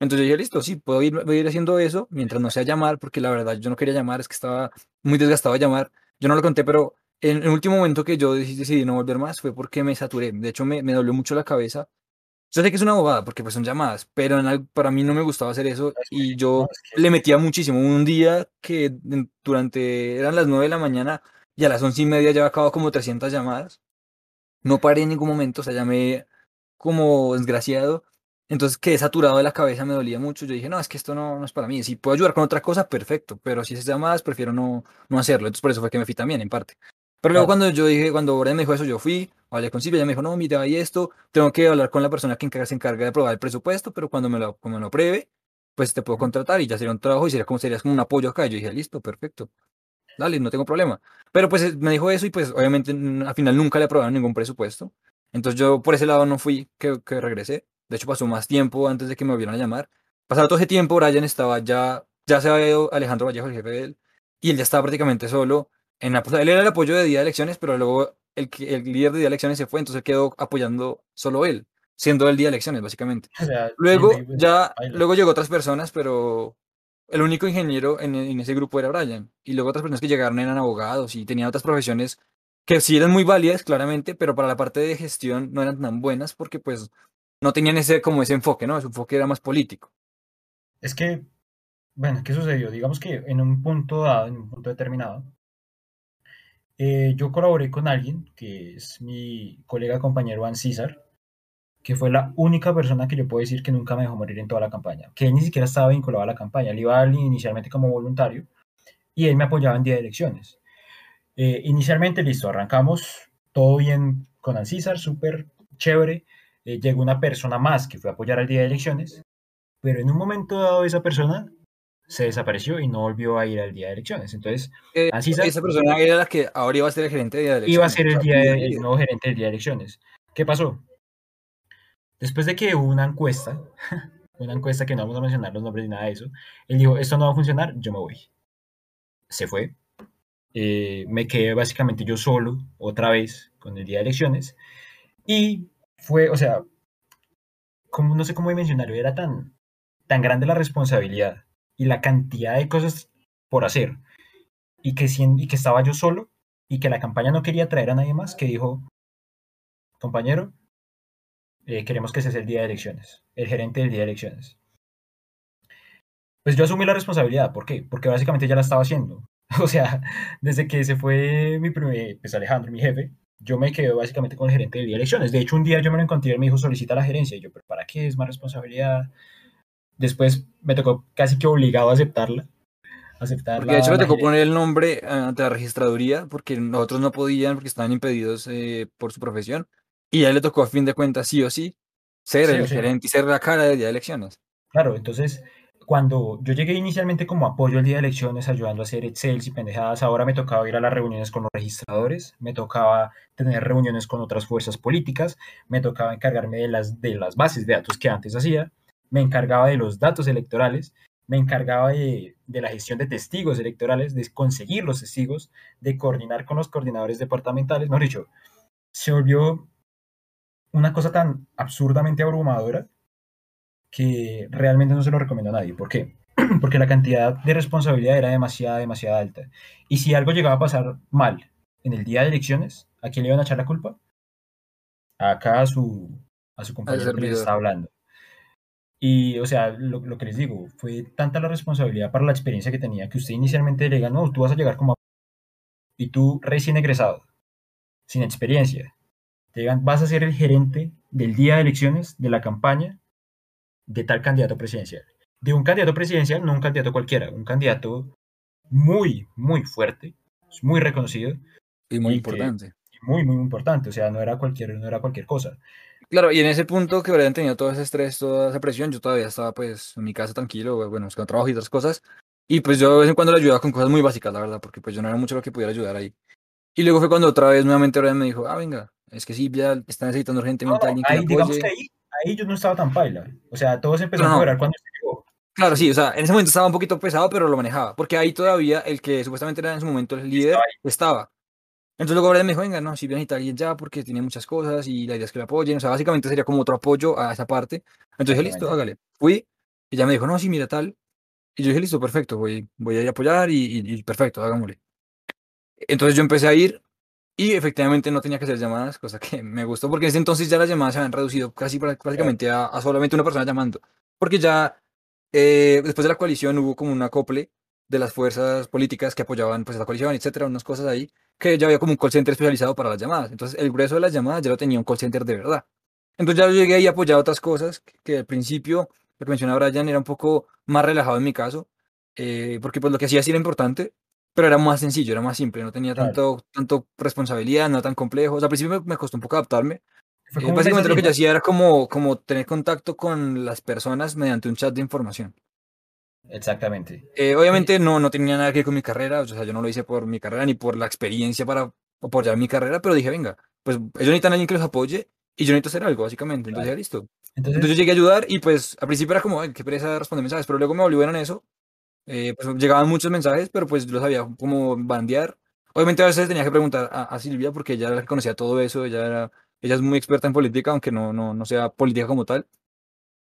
Entonces yo dije, listo, sí, puedo ir, voy a ir haciendo eso mientras no sea llamar, porque la verdad yo no quería llamar, es que estaba muy desgastado de llamar. Yo no lo conté, pero en el último momento que yo decidí, no volver más fue porque me saturé. De hecho, me, me dolió mucho la cabeza. Yo sé que es una bobada, porque pues son llamadas, pero en para mí no me gustaba hacer eso Es y yo le metía muchísimo. Un día que durante, eran las 9 de la mañana y a las once y media ya había acabado como 300 llamadas. No paré en ningún momento, o sea, llamé como desgraciado. Entonces quedé saturado de la cabeza, me dolía mucho. Yo dije, no, es que esto no, no es para mí. Si puedo ayudar con otra cosa, perfecto. Pero si es llamadas, prefiero no, no hacerlo. Entonces por eso fue que me fui también, en parte. Pero luego cuando yo dije, cuando Brian me dijo eso, yo fui, hablé con Silvia, ella me dijo, no, mira, hay esto, tengo que hablar con la persona que encarga- se encarga de aprobar el presupuesto, pero cuando me lo, cuando me lo apruebe, pues te puedo contratar y ya sería un trabajo y sería como, serías como un apoyo acá. Y yo dije, listo, perfecto. Dale, no tengo problema. Pero pues me dijo eso y pues obviamente al final nunca le aprobaron ningún presupuesto. Entonces yo por ese lado no fui que, que regresé. De hecho pasó más tiempo antes de que me volvieran a llamar. Pasado todo ese tiempo, Brian estaba ya, ya se había ido Alejandro Vallejo, el jefe de él, y él ya estaba prácticamente solo. En la, él era el apoyo de día de elecciones, pero luego el, el líder de día de elecciones se fue, entonces quedó apoyando solo él, siendo el día de elecciones, básicamente. o sea, Luego pues, ya, luego llegó otras personas, pero el único ingeniero en, en ese grupo era Brian. Y luego otras personas que llegaron eran abogados y tenían otras profesiones que sí eran muy válidas, claramente, pero para la parte de gestión no eran tan buenas porque pues no tenían ese como ese enfoque, ¿no? Su enfoque era más político. Es que, bueno, ¿qué sucedió? Digamos que en un punto dado, en un punto determinado, eh, yo colaboré con alguien que es mi colega compañero Juan César, que fue la única persona que yo puedo decir que nunca me dejó morir en toda la campaña, que él ni siquiera estaba vinculado a la campaña, él iba al- inicialmente como voluntario y él me apoyaba en día de elecciones. Eh, inicialmente, listo, arrancamos todo bien con Ancísar, súper chévere. Eh, llegó una persona más que fue a apoyar al día de elecciones, pero en un momento dado esa persona se desapareció y no volvió a ir al día de elecciones. Entonces, Eh, esa persona era la que ahora iba a ser el gerente de día de iba a elecciones, ser el, día de- el nuevo gerente del día de elecciones. ¿Qué pasó? Después de que hubo una encuesta, una encuesta que no vamos a mencionar los nombres ni nada de eso, él dijo, esto no va a funcionar, yo me voy. Se fue. Eh, me quedé básicamente yo solo, otra vez, con el día de elecciones. Y fue, o sea, como, no sé cómo mencionarlo, era tan, tan grande la responsabilidad y la cantidad de cosas por hacer, y que, y que estaba yo solo, y que la campaña no quería traer a nadie más, que dijo, compañero, eh, queremos que seas el día de elecciones, el gerente del día de elecciones. Pues yo asumí la responsabilidad, ¿por qué? Porque básicamente ya la estaba haciendo. O sea, desde que se fue mi primer, pues Alejandro, mi jefe, yo me quedé básicamente con el gerente del día de elecciones. De hecho, un día yo me lo encontré y él me dijo, solicita la gerencia. Y yo, ¿pero para qué? Es más responsabilidad. Después me tocó casi que obligado a aceptarla. Aceptar Porque de hecho me tocó poner el nombre eh, ante la registraduría porque nosotros no podían porque estaban impedidos eh, por su profesión. Y a él le tocó a fin de cuentas sí o sí. ser el gerente y ser la cara del día de elecciones. Claro, entonces cuando yo llegué inicialmente como apoyo al día de elecciones, ayudando a hacer Excel y pendejadas, ahora me tocaba ir a las reuniones con los registradores, me tocaba tener reuniones con otras fuerzas políticas, me tocaba encargarme de las, de las bases de datos que antes hacía, me encargaba de los datos electorales, me encargaba de, de la gestión de testigos electorales, de conseguir los testigos, de coordinar con los coordinadores departamentales, mejor dicho, se volvió una cosa tan absurdamente abrumadora que realmente no se lo recomiendo a nadie. ¿Por qué? Porque la cantidad de responsabilidad era demasiado, demasiado alta. Y si algo llegaba a pasar mal en el día de elecciones, ¿a quién le iban a echar la culpa? Acá a su, a su compañero que les está hablando. Y, o sea, lo, lo, que les digo, fue tanta la responsabilidad para la experiencia que tenía que usted inicialmente le diga, no, tú vas a llegar como... Y tú recién egresado, sin experiencia, te digan, vas a ser el gerente del día de elecciones, de la campaña, de tal candidato presidencial. De un candidato presidencial, no un candidato cualquiera, un candidato muy, muy fuerte, muy reconocido. Y muy importante. muy, muy importante, o sea, no era cualquier, no era cualquier cosa. Claro, y en ese punto que habrían tenido todo ese estrés, toda esa presión, yo todavía estaba pues en mi casa tranquilo, bueno, buscando trabajo y otras cosas, y pues yo de vez en cuando le ayudaba con cosas muy básicas, la verdad, porque pues yo no era mucho lo que pudiera ayudar ahí. Y luego fue cuando otra vez nuevamente Brian me dijo, ah, venga, es que sí, ya está necesitando urgentemente alguien que ahí, digamos que ahí ahí yo no estaba tan paila. O sea, todo se empezó a mejorar cuando se llegó. Claro, sí, o sea, en ese momento estaba un poquito pesado, pero lo manejaba. Porque ahí todavía el que supuestamente era en su momento el líder estaba. Entonces luego Brian me dijo, venga, no, si bien a alguien ya, porque tiene muchas cosas y la idea es que lo apoyen. O sea, básicamente sería como otro apoyo a esa parte. Entonces dije, listo, hágale. Fui y ya me dijo, no, sí, mira tal. Y yo dije, listo, perfecto, voy, voy a ir a apoyar y, y perfecto, hagámosle. Entonces yo empecé a ir y efectivamente no tenía que hacer llamadas, cosa que me gustó, porque en ese entonces ya las llamadas se habían reducido casi prácticamente a, solamente una persona llamando. Porque ya eh, después de la coalición hubo como un acople de las fuerzas políticas que apoyaban pues, a la coalición, etcétera, unas cosas ahí, que ya había como un call center especializado para las llamadas. Entonces el grueso de las llamadas ya lo tenía un call center de verdad. Entonces ya yo llegué ahí a apoyar otras cosas que, al principio, lo que mencionaba Brian, era un poco más relajado en mi caso, eh, porque pues lo que hacía sí era importante, pero era más sencillo, era más simple, no tenía tanto, tanto responsabilidad, no tan complejo. O sea, al principio me, costó un poco adaptarme. Eh, básicamente lo que yo hacía era como, como tener contacto con las personas mediante un chat de información. Exactamente. Eh, obviamente no, no tenía nada que ver con mi carrera, o sea, yo no lo hice por mi carrera ni por la experiencia para apoyar mi carrera, pero dije, venga, pues ellos necesitan a alguien que los apoye y yo necesito hacer algo, básicamente. Entonces, ya listo. Entonces, yo llegué a ayudar y pues al principio era como, qué pereza responder mensajes, pero luego me volvieron eso eh, pues llegaban muchos mensajes, pero pues yo los sabía como bandear. Obviamente a veces tenía que preguntar a, Silvia porque ella era la que conocía todo eso, ella, era, ella es muy experta en política, aunque no, no, no sea política como tal.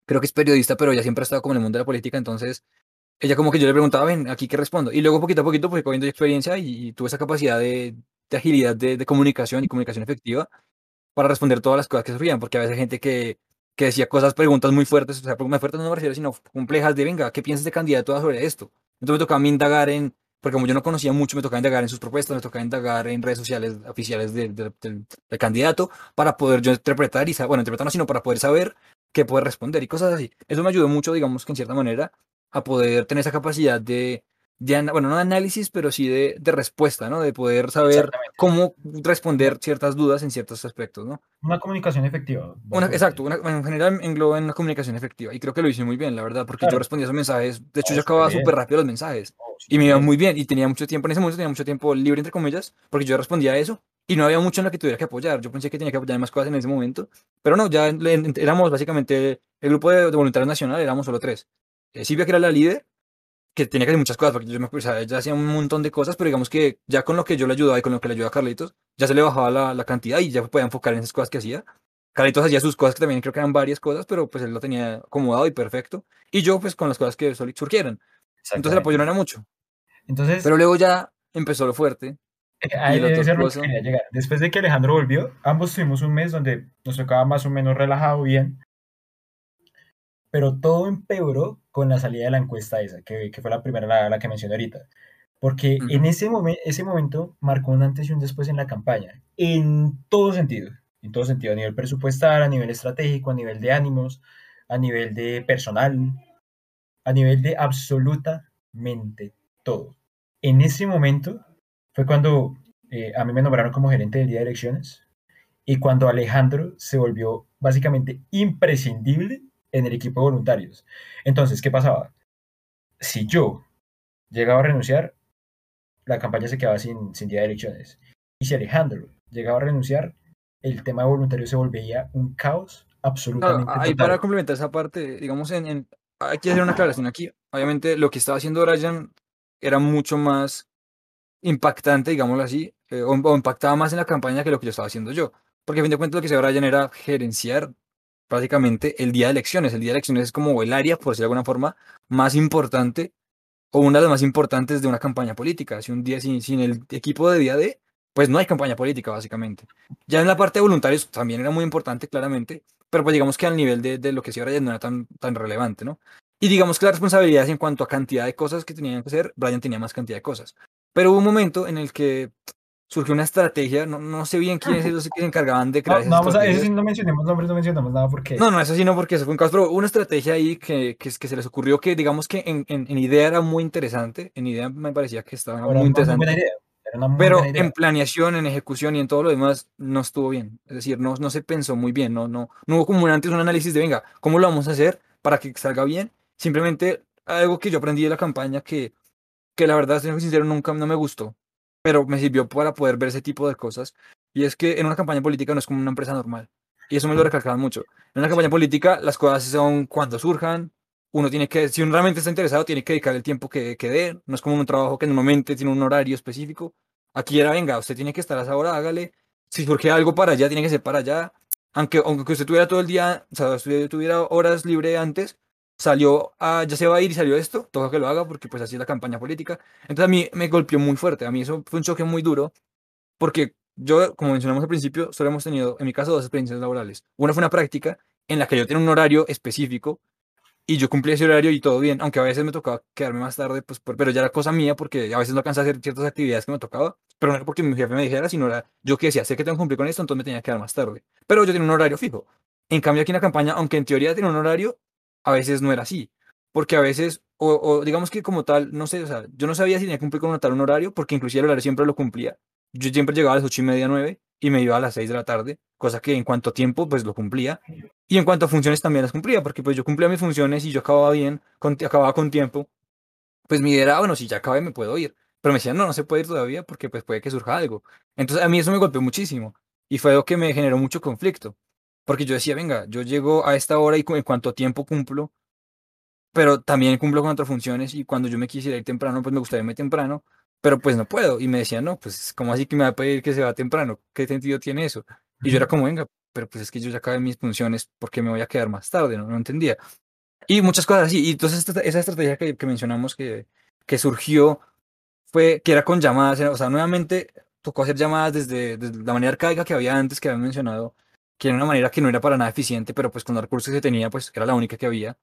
Creo que es periodista, pero ella siempre ha estado como en el mundo de la política, entonces ella como que yo le preguntaba, ven, aquí qué respondo. Y luego poquito a poquito fui cogiendo experiencia y, tuve esa capacidad de, de agilidad de, de, comunicación y comunicación efectiva para responder todas las cosas que surgían, porque a veces hay gente que que decía cosas, preguntas muy fuertes, o sea, muy fuertes no me refiero, sino complejas de, venga, ¿qué piensas de candidato sobre esto? Entonces me tocaba a mí indagar en, porque como yo no conocía mucho, me tocaba indagar en sus propuestas, me tocaba indagar en redes sociales oficiales del, del, candidato para poder yo interpretar y, bueno, interpretar no, sino para poder saber qué poder responder y cosas así. Eso me ayudó mucho, digamos que en cierta manera, a poder tener esa capacidad de, bueno, no de análisis, pero sí de, de respuesta, ¿no? De poder saber cómo responder ciertas dudas en ciertos aspectos, ¿no? Una comunicación efectiva. Una, exacto, en general engloba en una comunicación efectiva. Y creo que lo hice muy bien, la verdad, porque yo respondía a esos mensajes. De hecho, yo acababa súper rápido los mensajes. y me iba muy bien. Y tenía mucho tiempo, en ese momento tenía mucho tiempo libre, entre comillas, porque yo respondía a eso. Y no había mucho en lo que tuviera que apoyar. Yo pensé que tenía que apoyar más cosas en ese momento. Pero no, ya éramos básicamente el grupo de, voluntarios nacional, éramos solo tres. Eh, Silvia, que era la líder, que tenía que hacer muchas cosas, porque yo me o sea, ella hacía un montón de cosas, pero digamos que ya con lo que yo le ayudaba y con lo que le ayudaba a Carlitos, ya se le bajaba la, la cantidad y ya podía enfocar en esas cosas que hacía. Carlitos hacía sus cosas, que también creo que eran varias cosas, pero pues él lo tenía acomodado y perfecto. Y yo, pues con las cosas que surgieran. Entonces el apoyo no era mucho. Entonces, pero luego ya empezó lo fuerte. Eh, ahí llegar. Después de que Alejandro volvió, ambos tuvimos un mes donde nos tocaba más o menos relajado, bien. Pero todo empeoró con la salida de la encuesta esa, que, que fue la primera, la, la, que mencioné ahorita. Porque en ese, momen ese momento marcó un antes y un después en la campaña, en todo sentido, en todo sentido, a nivel presupuestal, a nivel estratégico, a nivel de ánimos, a nivel de personal, a nivel de absolutamente todo. En ese momento fue cuando eh, a mí me nombraron como gerente del día de elecciones y cuando Alejandro se volvió básicamente imprescindible en el equipo de voluntarios. Entonces, ¿qué pasaba? Si yo llegaba a renunciar, la campaña se quedaba sin, sin día de elecciones. Y si Alejandro llegaba a renunciar, el tema de voluntarios se volvía un caos absolutamente Claro, ahí para complementar esa parte, digamos, en, en, hay que hacer una aclaración aquí. Obviamente, lo que estaba haciendo Brian era mucho más impactante, digámoslo así, eh, o, o impactaba más en la campaña que lo que yo estaba haciendo yo. Porque a fin de cuentas lo que hacía Brian era gerenciar prácticamente el día de elecciones. El día de elecciones es como el área, por decirlo de alguna forma, más importante o una de las más importantes de una campaña política. Si un día sin, sin el equipo de día de, pues no hay campaña política, básicamente. Ya en la parte de voluntarios también era muy importante, claramente, pero pues digamos que al nivel de, de lo que hacía Brian no era tan, tan relevante, ¿no? Y digamos que las responsabilidades en cuanto a cantidad de cosas que tenían que hacer, Brian tenía más cantidad de cosas. Pero hubo un momento en el que surgió una estrategia, no, no sé bien quiénes los que se encargaban de crear No, no, vamos a, eso sí no mencionemos nombres, no mencionamos nada porque... No, no, eso sí no porque eso fue un caos, pero una estrategia ahí que, que, que se les ocurrió que digamos que en, en, en, idea era muy interesante, en idea me parecía que estaba Era muy interesante, idea, pero en planeación, en ejecución y en todo lo demás no estuvo bien, es decir, no, no se pensó muy bien, no, no, no hubo como un antes un análisis de, venga, ¿cómo lo vamos a hacer para que salga bien? Simplemente algo que yo aprendí de la campaña que, que la verdad, siendo sincero, nunca no me gustó, pero me sirvió para poder ver ese tipo de cosas. Y es que en una campaña política no es como una empresa normal. Y eso me lo recalcaban mucho. En una campaña política las cosas son cuando surjan. Uno tiene que, si uno realmente está interesado, tiene que dedicar el tiempo que, que dé. No es como un trabajo que normalmente tiene un horario específico. Aquí era, venga, usted tiene que estar a esa hora, hágale. Si surge algo para allá, tiene que ser para allá. Aunque, aunque usted tuviera todo el día, o sea, usted tuviera horas libre antes, salió, a, ya se va a ir y salió esto, toca que lo haga porque pues así es la campaña política. Entonces a mí me golpeó muy fuerte, a mí eso fue un choque muy duro, porque yo, como mencionamos al principio, solo hemos tenido, en mi caso, dos experiencias laborales. Una fue una práctica en la que yo tenía un horario específico y yo cumplía ese horario y todo bien, aunque a veces me tocaba quedarme más tarde, pues, por- pero ya era cosa mía porque a veces no alcanzaba a hacer ciertas actividades que me tocaba, pero no era porque mi jefe me dijera, sino era yo que decía, sé que tengo que cumplir con esto, entonces me tenía que quedar más tarde. Pero yo tenía un horario fijo. En cambio, aquí en la campaña, aunque en teoría tenía un horario, a veces no era así. Porque a veces, o, digamos que como tal, no sé, o sea, yo no sabía si tenía que cumplir con tal un horario, porque inclusive el horario siempre lo cumplía. Yo siempre llegaba a las ocho y media, nueve, y me iba a las seis de la tarde, cosa que en cuanto a tiempo, pues lo cumplía. Y en cuanto a funciones también las cumplía, porque pues yo cumplía mis funciones y yo acababa bien, acababa con tiempo. Pues mi idea era, bueno, si ya acabé me puedo ir. Pero me decían, no, no se puede ir todavía porque pues puede que surja algo. Entonces a mí eso me golpeó muchísimo. Y fue algo que me generó mucho conflicto. Porque yo decía, venga, yo llego a esta hora y en cuanto a tiempo cumplo, pero también cumplo con otras funciones y cuando yo me quisiera ir temprano, pues me gustaría irme temprano, pero pues no puedo. Y me decían, no, pues ¿cómo así que me va a pedir que se va temprano? ¿Qué sentido tiene eso? Y yo era como, venga, pero pues es que yo ya acabé mis funciones, ¿por qué me voy a quedar más tarde? No, no entendía. Y muchas cosas así. Y entonces esa estrategia que, que mencionamos que, que surgió fue que era con llamadas, o sea, nuevamente tocó hacer llamadas desde, desde la manera arcaica que había antes, que habían mencionado, que era una manera que no era para nada eficiente, pero pues con los recursos que tenía, pues era la única que había.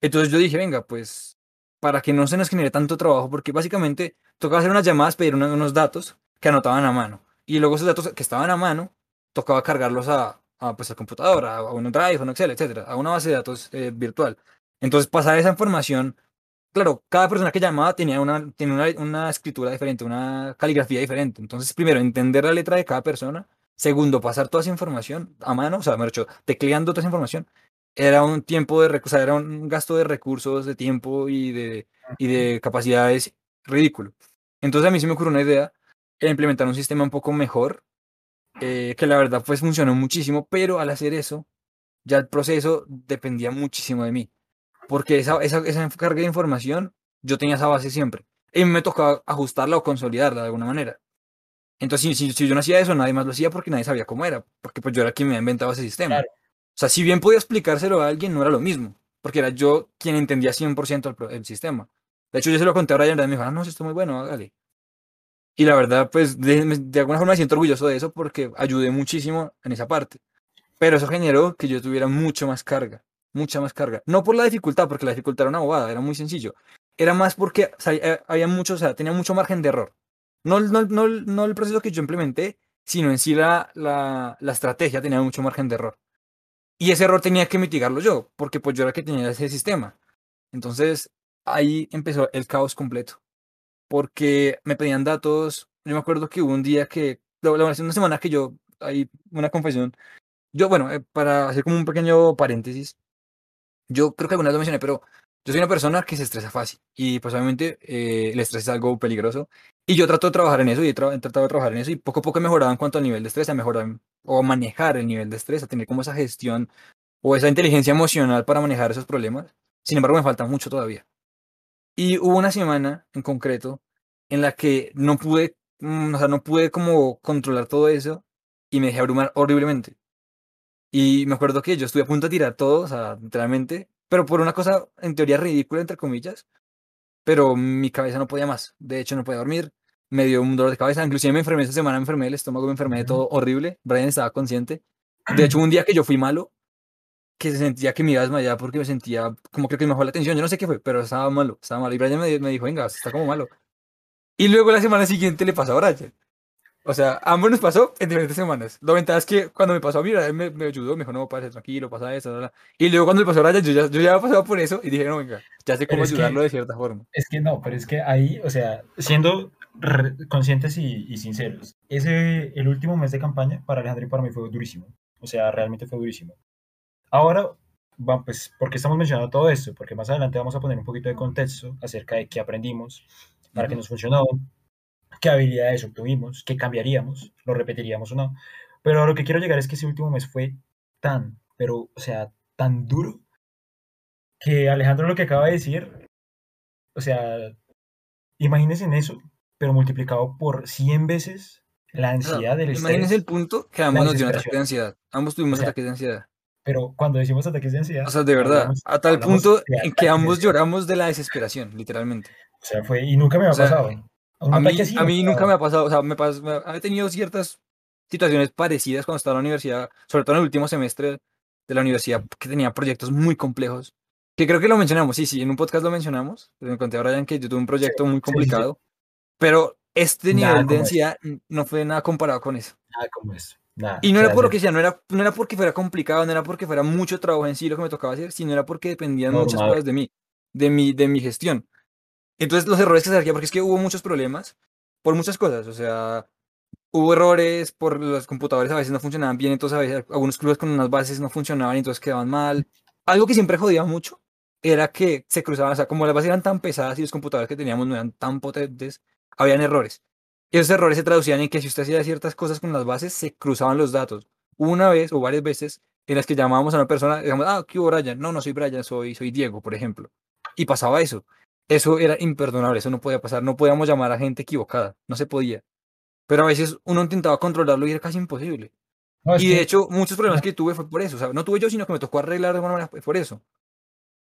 Entonces yo dije, venga, pues para que no se nos genere tanto trabajo, porque básicamente tocaba hacer unas llamadas, pedir unos datos que anotaban a mano. Y luego esos datos que estaban a mano, tocaba cargarlos a, a, pues, a computadora, a un Drive, a un Excel, etcétera, a una base de datos eh, virtual. Entonces pasar esa información, claro, cada persona que llamaba tenía una, tenía una, una escritura diferente, una caligrafía diferente. Entonces, primero, entender la letra de cada persona. Segundo, pasar toda esa información a mano, o sea, mejor dicho, tecleando toda esa información era un tiempo de recursos, era un gasto de recursos, de tiempo y de, y de capacidades ridículo. Entonces a mí se me ocurrió una idea, era implementar un sistema un poco mejor, eh, que la verdad pues funcionó muchísimo, pero al hacer eso, ya el proceso dependía muchísimo de mí, porque esa, esa, esa carga de información, yo tenía esa base siempre, y me tocaba ajustarla o consolidarla de alguna manera. Entonces, si, si, yo no hacía eso, nadie más lo hacía porque nadie sabía cómo era, porque pues yo era quien me había inventado ese sistema. Claro. O sea, si bien podía explicárselo a alguien, no era lo mismo, porque era yo quien entendía 100% el, el sistema. De hecho, yo se lo conté a Brian y me dijo, ah, no, eso está muy bueno, hágale. Y la verdad, pues, de, de alguna forma me siento orgulloso de eso porque ayudé muchísimo en esa parte. Pero eso generó que yo tuviera mucho más carga, mucha más carga. No por la dificultad, porque la dificultad era una bobada, era muy sencillo. Era más porque o sea, eh, había mucho, o sea, tenía mucho margen de error. No, el- proceso que yo implementé, sino en sí la, estrategia tenía mucho margen de error. Y ese error tenía que mitigarlo yo, porque pues yo era el que tenía ese sistema. Entonces, ahí empezó el caos completo. Porque me pedían datos. Yo me acuerdo que hubo un día que, la- la- una semana que yo hay una confesión. Yo, bueno, eh, para hacer como un pequeño paréntesis, yo creo que alguna vez lo mencioné, pero yo soy una persona que se estresa fácil y pues obviamente eh, el estrés es algo peligroso y yo trato de trabajar en eso y he, tratado de trabajar en eso y poco a poco he mejorado en cuanto al nivel de estrés, a mejorar o a manejar el nivel de estrés, a tener como esa gestión o esa inteligencia emocional para manejar esos problemas. Sin embargo, me falta mucho todavía. Y hubo una semana en concreto en la que no pude, mm, o sea, no pude como controlar todo eso y me dejé abrumar horriblemente. Y me acuerdo que yo estuve a punto de tirar todo, o sea, literalmente, pero por una cosa en teoría ridícula, entre comillas, pero mi cabeza no podía más. De hecho, no podía dormir, me dio un dolor de cabeza, inclusive me enfermé esa semana, me enfermé el estómago, me enfermé de todo horrible. Brian estaba consciente. De hecho, un día que yo fui malo, que se sentía que me iba a desmayar porque me sentía como creo que me bajó la atención. Yo no sé qué fue, pero estaba malo, estaba malo. Y Brian me, me dijo, venga, está como malo. Y luego la semana siguiente le pasó a Brian. O sea, ambos nos pasó en diferentes semanas. Lo ventaja es que cuando me pasó a mí, me, me ayudó, me dijo, no, pase tranquilo, pasa eso. Y luego cuando le pasó a Brian, yo ya, yo ya había pasado por eso y dije, no, venga, ya sé cómo ayudarlo de cierta forma. Es que no, pero es que ahí, o sea, siendo conscientes y, y, sinceros, ese, el último mes de campaña para Alejandro y para mí fue durísimo. O sea, realmente fue durísimo. Ahora, bueno, pues, ¿por qué estamos mencionando todo esto? Porque más adelante vamos a poner un poquito de contexto acerca de qué aprendimos, para qué nos funcionó, qué habilidades obtuvimos, qué cambiaríamos, lo repetiríamos o no. Pero a lo que quiero llegar es que ese último mes fue tan, pero, o sea, tan duro, que Alejandro lo que acaba de decir, o sea, imagínense en eso, pero multiplicado por 100 veces la ansiedad del estrés. Imagínense el punto que ambos nos dio un ataque de ansiedad. Ambos tuvimos ataques de ansiedad. Pero cuando decimos ataques de ansiedad. O sea, de verdad, a tal punto en que ambos lloramos de la desesperación, literalmente. O sea, fue. Y nunca me ha pasado. A mí, a mí nunca me ha pasado. O sea, me, pas, he tenido ciertas situaciones parecidas cuando estaba en la universidad, sobre todo en el último semestre de la universidad, que tenía proyectos muy complejos. Que creo que lo mencionamos, sí, sí, en un podcast lo mencionamos. Me conté a Brian que yo tuve un proyecto muy complicado, pero este nivel de ansiedad no fue nada comparado con eso. Nada como eso y no era porque sea, no era, no era porque fuera complicado, no era porque fuera mucho trabajo en sí lo que me tocaba hacer, sino era porque dependían muchas cosas de mí, de mi, de mi gestión. Entonces los errores que se hacían, porque es que hubo muchos problemas por muchas cosas, o sea, hubo errores por los computadores a veces no funcionaban bien, entonces a veces algunos clubes con unas bases no funcionaban y entonces quedaban mal. Algo que siempre jodía mucho era que se cruzaban, o sea, como las bases eran tan pesadas y los computadores que teníamos no eran tan potentes, habían errores. Y esos errores se traducían en que si usted hacía ciertas cosas con las bases, se cruzaban los datos. Una vez o varias veces en las que llamábamos a una persona, digamos, ah, ¿qué hubo Brian? No, no soy Brian, soy, soy Diego, por ejemplo. Y pasaba eso. Eso era imperdonable, eso no podía pasar. No podíamos llamar a gente equivocada, no se podía. Pero a veces uno intentaba controlarlo y era casi imposible. y de hecho, muchos problemas que tuve fue por eso. O sea, no tuve yo, sino que me tocó arreglar de alguna manera por eso.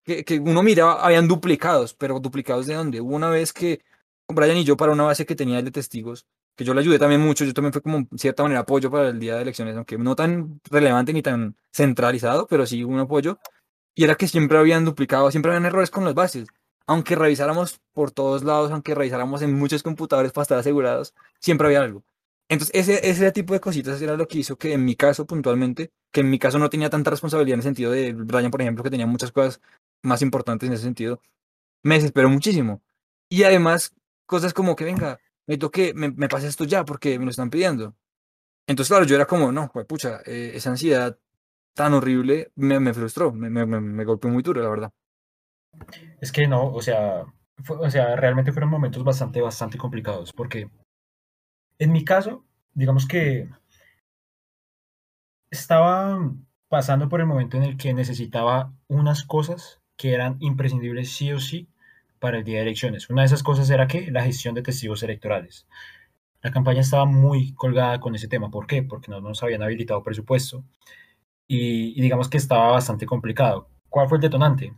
Que, que uno miraba, habían duplicados, pero duplicados de dónde. Hubo una vez que Brian y yo para una base que tenía de testigos, que yo le ayudé también mucho, yo también fue como en cierta manera apoyo para el día de elecciones, aunque no tan relevante ni tan centralizado, pero sí un apoyo. Y era que siempre habían duplicado, siempre habían errores con las bases. Aunque revisáramos por todos lados, aunque revisáramos en muchos computadores para estar asegurados, siempre había algo. Entonces, ese, ese tipo de cositas era lo que hizo que en mi caso puntualmente, que en mi caso no tenía tanta responsabilidad en el sentido de Brian, por ejemplo, que tenía muchas cosas más importantes en ese sentido, me desesperó muchísimo. Y además, cosas como que venga, me toque, me, me pase esto ya porque me lo están pidiendo. Entonces, claro, yo era como, no, pues pucha, eh, esa ansiedad tan horrible me, me frustró, me, me, me, golpeó muy duro, la verdad. Es que no, o sea, o sea, realmente fueron momentos bastante, bastante complicados, porque en mi caso, digamos que estaba pasando por el momento en el que necesitaba unas cosas que eran imprescindibles sí o sí para el día de elecciones. Una de esas cosas era que la gestión de testigos electorales. La campaña estaba muy colgada con ese tema. ¿Por qué? Porque no nos habían habilitado presupuesto y, digamos que estaba bastante complicado. ¿Cuál fue el detonante?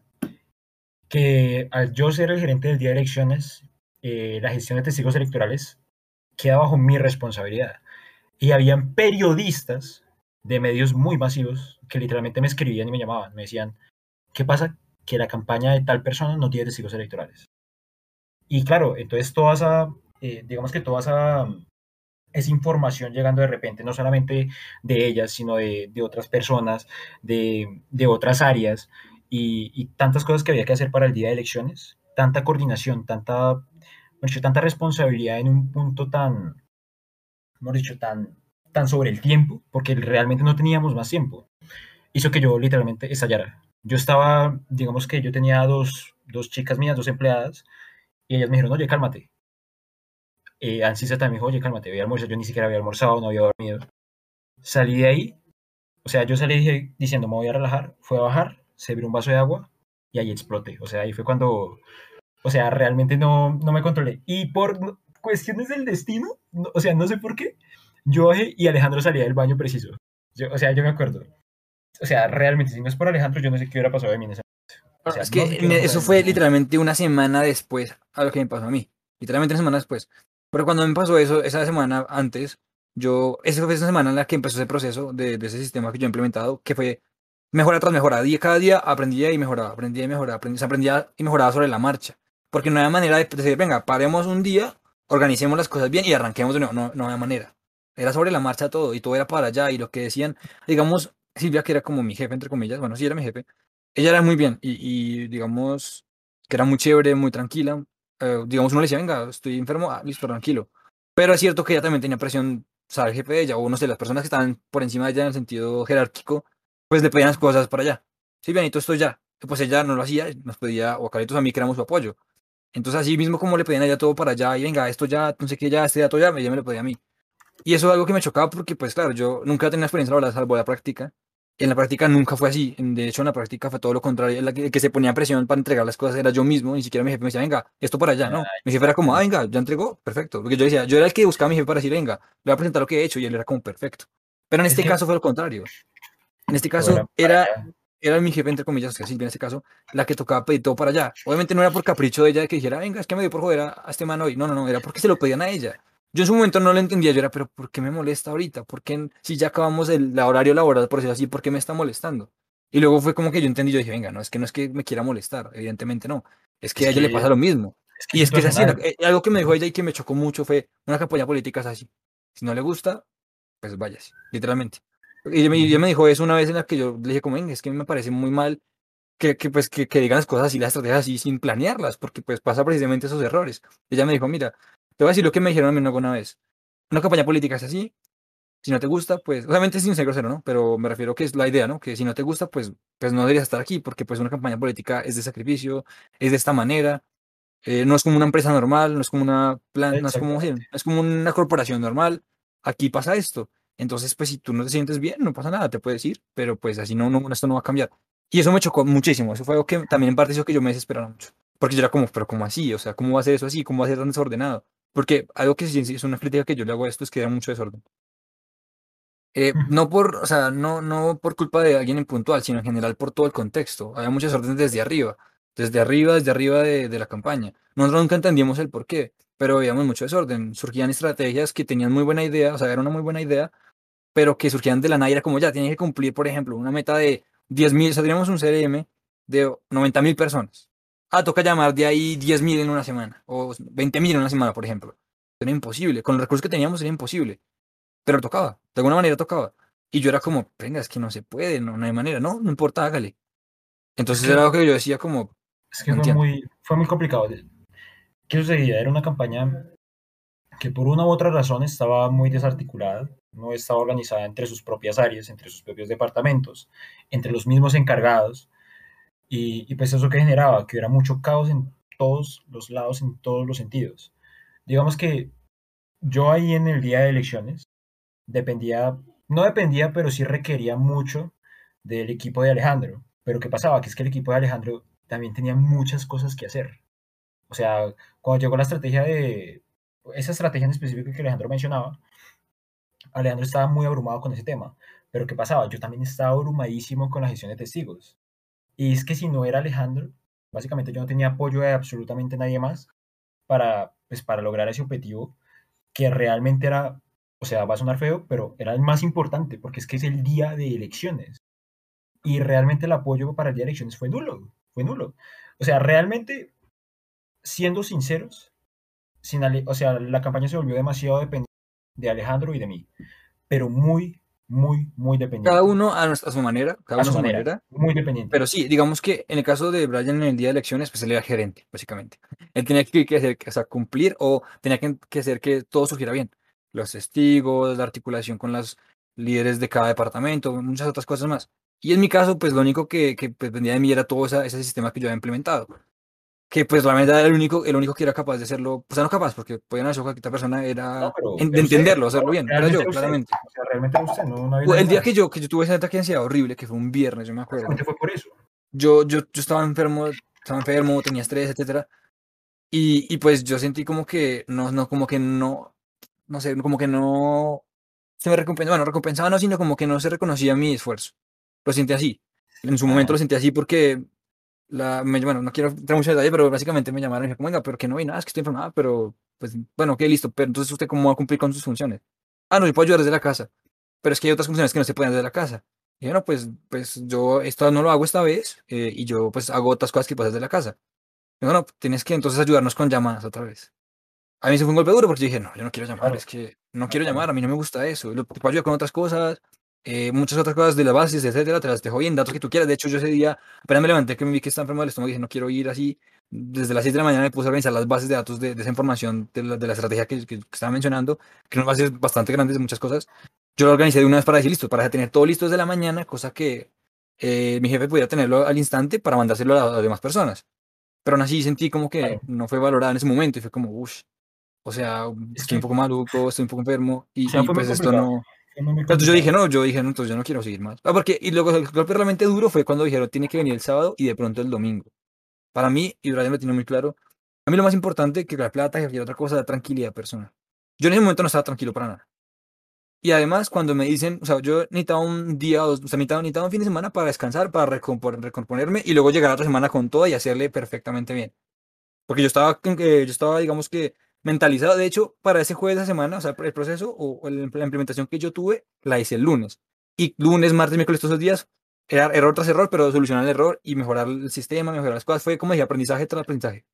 Que al yo ser el gerente del día de elecciones, eh, la gestión de testigos electorales queda bajo mi responsabilidad. Y habían periodistas de medios muy masivos que literalmente me escribían y me llamaban. Me decían, ¿qué pasa que la campaña de tal persona no tiene testigos electorales. Y claro, entonces toda esa, eh, digamos que toda esa, esa información llegando de repente, no solamente de ellas, sino de, de otras personas, de, de otras áreas, y, y, tantas cosas que había que hacer para el día de elecciones, tanta coordinación, tanta, dicho, tanta responsabilidad en un punto tan, hemos dicho, tan, tan sobre el tiempo, porque realmente no teníamos más tiempo, hizo que yo literalmente estallara. Yo estaba, digamos que yo tenía dos, dos chicas mías, dos empleadas, y ellas me dijeron, oye, cálmate. Eh, Ancisa también dijo, oye, cálmate, voy a almorzar. Yo ni siquiera había almorzado, no había dormido. Salí de ahí, o sea, yo salí diciendo, me voy a relajar, fue a bajar, se abrió un vaso de agua y ahí exploté. O sea, ahí fue cuando, o sea, realmente no, no me controlé. Y por cuestiones del destino, o sea, no sé por qué, yo bajé y Alejandro salía del baño preciso. Yo, o sea, yo me acuerdo. O sea, realmente, si no es por Alejandro, yo no sé qué hubiera pasado de mí en ese o sea, es que eso fue literalmente una semana después a lo que me pasó a mí. Literalmente una semana después. Pero cuando me pasó eso, esa semana antes, yo, esa fue esa semana en la que empezó ese proceso de, de ese sistema que yo he implementado, que fue mejora tras mejora. Día, cada día aprendía y mejoraba, aprendía y mejoraba, aprendía, aprendía y mejoraba sobre la marcha. Porque no había manera de decir, venga, paremos un día, organicemos las cosas bien y arranquemos de nuevo. No, no había manera. Era sobre la marcha todo y todo era para allá. Y lo que decían, digamos, Silvia, que era como mi jefe, entre comillas, bueno, sí era mi jefe, ella era muy bien y, digamos que era muy chévere, muy tranquila. Eh, digamos, uno le decía, venga, estoy enfermo, ah, listo, tranquilo. Pero es cierto que ella también tenía presión, o sea, el jefe de ella, o no sé, las personas que estaban por encima de ella en el sentido jerárquico, pues le pedían las cosas para allá. Sí, bienito, esto ya. Pues ella no lo hacía, nos pedía, o a Caritos a mí que éramos su apoyo. Entonces, así mismo como le pedían a ella todo para allá, y venga, esto ya, no sé qué, ya, este dato ya, ella me lo pedía a mí. Y eso es algo que me chocaba porque, pues claro, yo nunca tenía experiencia laboral salvo la práctica. En la práctica nunca fue así. De hecho, en la práctica fue todo lo contrario. El que, que se ponía presión para entregar las cosas era yo mismo. Ni siquiera mi jefe me decía, venga, esto para allá. No, mi jefe era como, ah, venga, ya entregó, perfecto. Porque yo decía, yo era el que buscaba a mi jefe para decir, venga, le voy a presentar lo que he hecho. Y él era como, perfecto. Pero en este caso fue lo contrario. En este caso era, era mi jefe, entre comillas, que Silvia en este caso, la que tocaba pedir todo para allá. Obviamente no era por capricho de ella que dijera, venga, es que me dio por joder a, a este man hoy. No, no, no, era porque se lo pedían a ella. Yo en su momento no lo entendía, yo era, pero ¿por qué me molesta ahorita? ¿Por qué si ya acabamos el horario laboral, por decirlo así, por qué me está molestando? Y luego fue como que yo entendí, yo dije, venga, no, es que no es que me quiera molestar, evidentemente no, es que a ella le pasa lo mismo. y es que es así, eh, algo que me dijo ella y que me chocó mucho fue, una campaña política es así, si no le gusta, pues váyase, literalmente. Y ella me, dijo eso una vez en la que yo le dije como, es que me parece muy mal que, que pues, que, que, digan las cosas así, las estrategias así, sin planearlas, porque pues pasa precisamente esos errores. ella me dijo, mira, te voy a decir lo que me dijeron a mí una vez. Una campaña política es así. Si no te gusta, pues, obviamente sin ser grosero, ¿no? Pero me refiero que es la idea, ¿no? Que si no te gusta, pues, pues no deberías estar aquí, porque pues una campaña política es de sacrificio, es de esta manera. Eh, no es como una empresa normal, no es como una plan, no es como, es como una corporación normal. Aquí pasa esto. Entonces, pues si tú no te sientes bien, no pasa nada, te puedes ir, pero pues así no, no, esto no va a cambiar. Y eso me chocó muchísimo. Eso fue algo que también en parte hizo que yo me desesperara mucho. Porque yo era como, pero ¿cómo así? O sea, ¿cómo va a ser eso así? ¿Cómo va a ser tan desordenado? Porque algo que sí es una crítica que yo le hago a esto es que era mucho desorden. Eh, no por, o sea, no, no por culpa de alguien en puntual, sino en general por todo el contexto. Había muchas órdenes desde arriba, desde arriba, desde arriba de, de la campaña. Nosotros nunca entendíamos el por qué, pero veíamos mucho desorden. Surgían estrategias que tenían muy buena idea, o sea, era una muy buena idea, pero que surgían de la nada, era como ya, tienen que cumplir, por ejemplo, una meta de 10.000, o sea, teníamos un CRM de 90.000 personas ah, toca llamar de ahí 10.000 en una semana o 20.000 en una semana, por ejemplo. Era imposible. Con los recursos que teníamos era imposible. Pero tocaba. De alguna manera tocaba. Y yo era como, venga, es que no se puede, no, no hay manera. No, no importa, hágale. Entonces era algo que yo decía como... Es que fue muy, fue muy complicado. ¿Qué sucedía? Era una campaña que por una u otra razón estaba muy desarticulada, no estaba organizada entre sus propias áreas, entre sus propios departamentos, entre los mismos encargados. Y, pues eso que generaba, que hubiera mucho caos en todos los lados, en todos los sentidos. Digamos que yo ahí en el día de elecciones dependía, no dependía, pero sí requería mucho del equipo de Alejandro. Pero ¿qué pasaba? Que es que el equipo de Alejandro también tenía muchas cosas que hacer. O sea, cuando llegó la estrategia de, esa estrategia en específico que Alejandro mencionaba, Alejandro estaba muy abrumado con ese tema. Pero ¿qué pasaba? Yo también estaba abrumadísimo con la gestión de testigos. Y es que si no era Alejandro, básicamente yo no tenía apoyo de absolutamente nadie más para, pues, para lograr ese objetivo que realmente era, o sea, va a sonar feo, pero era el más importante porque es que es el día de elecciones. Y realmente el apoyo para el día de elecciones fue nulo, fue nulo. O sea, realmente, siendo sinceros, sin o sea, la campaña se volvió demasiado dependiente de Alejandro y de mí, pero muy, muy, muy dependiente. Cada uno a, su manera, cada a su manera, Muy dependiente. Pero sí, digamos que en el caso de Brian en el día de elecciones, pues él era gerente, básicamente. Él tenía que, hacer, o sea, cumplir o tenía que, hacer que todo surgiera bien. los testigos, la articulación con los líderes de cada departamento, muchas otras cosas más. Y en mi caso, pues lo único que, que pues, dependía de mí era todo esa, ese sistema que yo había implementado. Que pues realmente era el único, el único que era capaz de hacerlo, pues no capaz, porque podían hacer cualquier persona, era No, pero- en- de usted, entenderlo, hacerlo bien. Era yo, usted. claramente. O sea, realmente usted, no, no había El día que yo, que yo tuve ese ataque de ansiedad horrible, que fue un viernes, yo me acuerdo. Básicamente fue por eso. Yo, yo, yo estaba enfermo, estaba enfermo, tenía estrés, etcétera. Y, y pues yo sentí como que no, no, como que no, no sé, como que no se me recompensaba, bueno, recompensaba no, sino como que no se reconocía mi esfuerzo. Lo sentí así. En su momento lo sentí así porque, la, me- bueno, no quiero entrar mucho en detalle, pero básicamente me llamaron y me dijeron, venga, pero que no vi nada, es que estoy enfermada, pero, pues, bueno, ok, listo, pero entonces usted cómo va a cumplir con sus funciones. Ah, no, yo puedo ayudar desde la casa, pero es que hay otras funciones que no se pueden desde la casa. Y bueno, pues, pues yo esto no lo hago esta vez eh, y yo pues hago otras cosas que puedo hacer desde la casa. Y bueno, tienes que entonces ayudarnos con llamadas otra vez. A mí se fue un golpe duro porque yo dije, no, yo no quiero llamar, Claro. es que no quiero llamar, a mí no me gusta eso. Lo, te puedo ayudar con otras cosas, eh, muchas otras cosas de las bases, etcétera, te las dejo bien, datos que tú quieras. De hecho, yo ese día, apenas me levanté que me vi que estaba enfermo del estómago, dije, no quiero ir así. Desde las 6 de la mañana me puse a organizar las bases de datos de, de esa información, de la, de la estrategia que, que, que estaba mencionando, que son bases bastante grandes de muchas cosas. Yo lo organicé de una vez para decir listo, para tener todo listo desde la mañana, cosa que eh, mi jefe pudiera tenerlo al instante para mandárselo a las demás personas. Pero aún así sentí como que Claro. no fue valorada en ese momento y fue como, uff, o sea, Es estoy un poco maluco, estoy un poco enfermo y, O sea, y pues esto complicado. no... Entonces yo dije, no, yo dije, no, entonces yo no quiero seguir más. Ah, porque, y luego el golpe realmente duro fue cuando dijeron, tiene que venir el sábado y de pronto el domingo. Para mí, y Brian lo tiene muy claro, a mí lo más importante que la plata, que otra cosa, la tranquilidad personal. Yo en ese momento no estaba tranquilo para nada. Y además, cuando me dicen, o sea, yo necesitaba un día o dos, o sea, necesitaba, necesitaba un fin de semana para descansar, para recomponerme y luego llegar a otra semana con toda y hacerle perfectamente bien. Porque yo estaba, que- yo estaba, digamos que, mentalizado. De hecho, para ese jueves de semana, o sea, el proceso o la implementación que yo tuve, la hice el lunes. Y lunes, martes, miércoles, todos esos días, era error tras error, pero solucionar el error y mejorar el sistema, mejorar las cosas. Fue como dije, aprendizaje tras aprendizaje.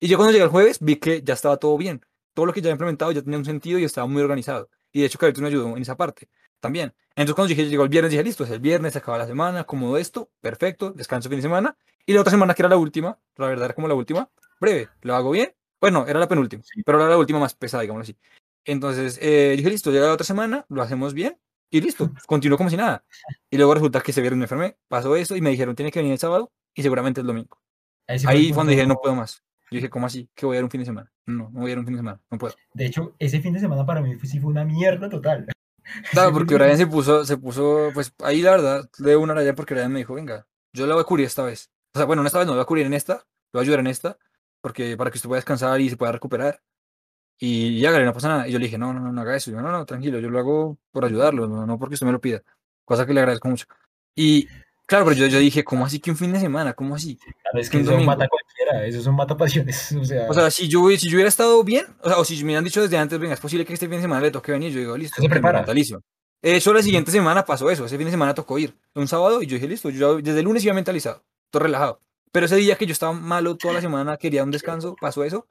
Y yo cuando llegué el jueves, vi que ya estaba todo bien. Todo lo que ya había implementado ya tenía un sentido y estaba muy organizado. Y de hecho, Carlitos me ayudó en esa parte también. Entonces, cuando dije, llegó el viernes, dije, listo, es el viernes, se acaba la semana, acomodo esto, perfecto, descanso fin de semana. Y la otra semana, que era la última, la verdad era como la última, breve, lo hago bien. Bueno, era la penúltima, Sí. pero era la última más pesada, digamos así. Entonces, eh, dije, listo, llega la otra semana, lo hacemos bien y listo, continuó como si nada. Y luego resulta que ese viernes me enfermé, pasó eso y me dijeron, tiene que venir el sábado y seguramente el domingo. Ahí sí Ahí fue punto- dije, no puedo más. Yo dije, ¿cómo así? ¿Que voy a ir un fin de semana? No, no voy a ir un fin de semana, no puedo. De hecho, ese fin de semana para mí sí fue una mierda total. Claro, porque de- Brian se puso, se puso, pues ahí la verdad, le doy una raya porque Brian me dijo, venga, yo la voy a cubrir esta vez. O sea, bueno, no esta vez no, la voy a cubrir en esta, lo voy a ayudar en esta, porque para que usted pueda descansar y se pueda recuperar. Y ya, no pasa nada. Y yo le dije, no, no, no, no haga eso. Y yo, no, no, tranquilo, yo lo hago por ayudarlo, no, no porque usted me lo pida. Cosa que le agradezco mucho. Y claro, pero yo, yo dije, ¿cómo así que un fin de semana? ¿Cómo así? Claro, es que eso domingo. mata cualquiera, eso son mata pasiones. O sea, O sea, si yo, si yo hubiera estado bien, o sea, o si me hubieran dicho desde antes, venga, es posible que este fin de semana le toque venir, yo digo, listo, Se prepara. De hecho, la siguiente semana pasó eso, ese fin de semana tocó ir, un sábado, y yo dije, listo, yo desde el lunes iba mentalizado, todo relajado. Pero ese día que yo estaba malo toda la semana, quería un descanso, pasó eso,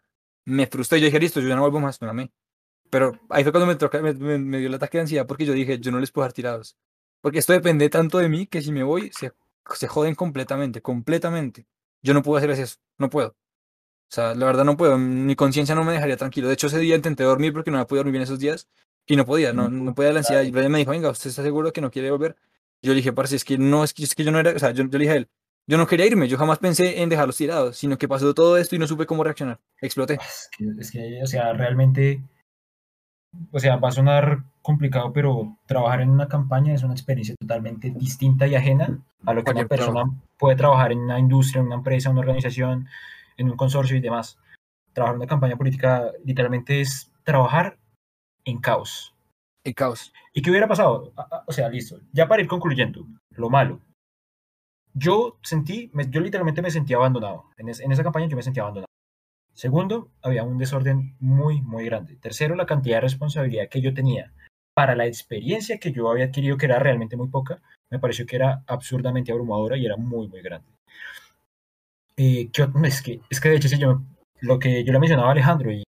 me frustré, yo dije, listo, yo ya no vuelvo más, me amé. Pero ahí fue cuando me, me, me- me dio el ataque de ansiedad porque yo dije, yo no les puedo dejar tirados. Porque esto depende tanto de mí que si me voy, se, se joden completamente, completamente. Yo no puedo hacer eso, no puedo. O sea, la verdad no puedo, mi conciencia no me dejaría tranquilo. De hecho, ese día intenté dormir porque no había podido dormir bien esos días y no podía, no, no podía la ansiedad. Y Brian me dijo, venga, ¿usted está seguro que no quiere volver? Yo le dije, parce, es que no, es que, es que yo no era, o sea, yo, yo le dije a él, yo no quería irme, yo jamás pensé en dejarlos tirados, sino que pasó todo esto y no supe cómo reaccionar. Exploté. es que, es que, o sea, realmente, o sea, va a sonar complicado, pero trabajar en una campaña es una experiencia totalmente distinta y ajena a lo que una Cualquier trabajo. persona puede trabajar en una industria, en una empresa, en una organización, en un consorcio y demás. Trabajar en una campaña política literalmente es trabajar en caos. El caos. ¿Y qué hubiera pasado? A- a- O sea, listo. Ya para ir concluyendo, lo malo. Yo sentí, me- yo literalmente me sentía abandonado. En, es- en esa campaña yo me sentía abandonado. Segundo, había un desorden muy, muy grande. Tercero, la cantidad de responsabilidad que yo tenía para la experiencia que yo había adquirido, que era realmente muy poca, me pareció que era absurdamente abrumadora y era muy, muy grande. Eh, ¿qué ot- es, que, es que de hecho, si yo, lo que yo le mencionaba a Alejandro, y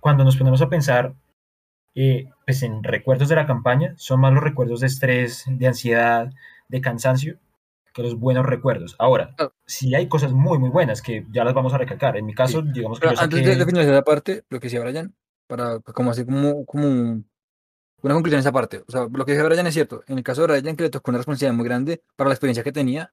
cuando nos ponemos a pensar eh, pues en recuerdos de la campaña, son más los recuerdos de estrés, de ansiedad, de cansancio, que los buenos recuerdos. Ahora, Claro. sí hay cosas muy, muy buenas que ya las vamos a recalcar. En mi caso, digamos que Pero yo antes saqué... de, de finalizar la parte, lo que decía Brian, para como así como, como una conclusión en esa parte. O sea, lo que dice Brian es cierto. En el caso de Brian, que le tocó una responsabilidad muy grande para la experiencia que tenía,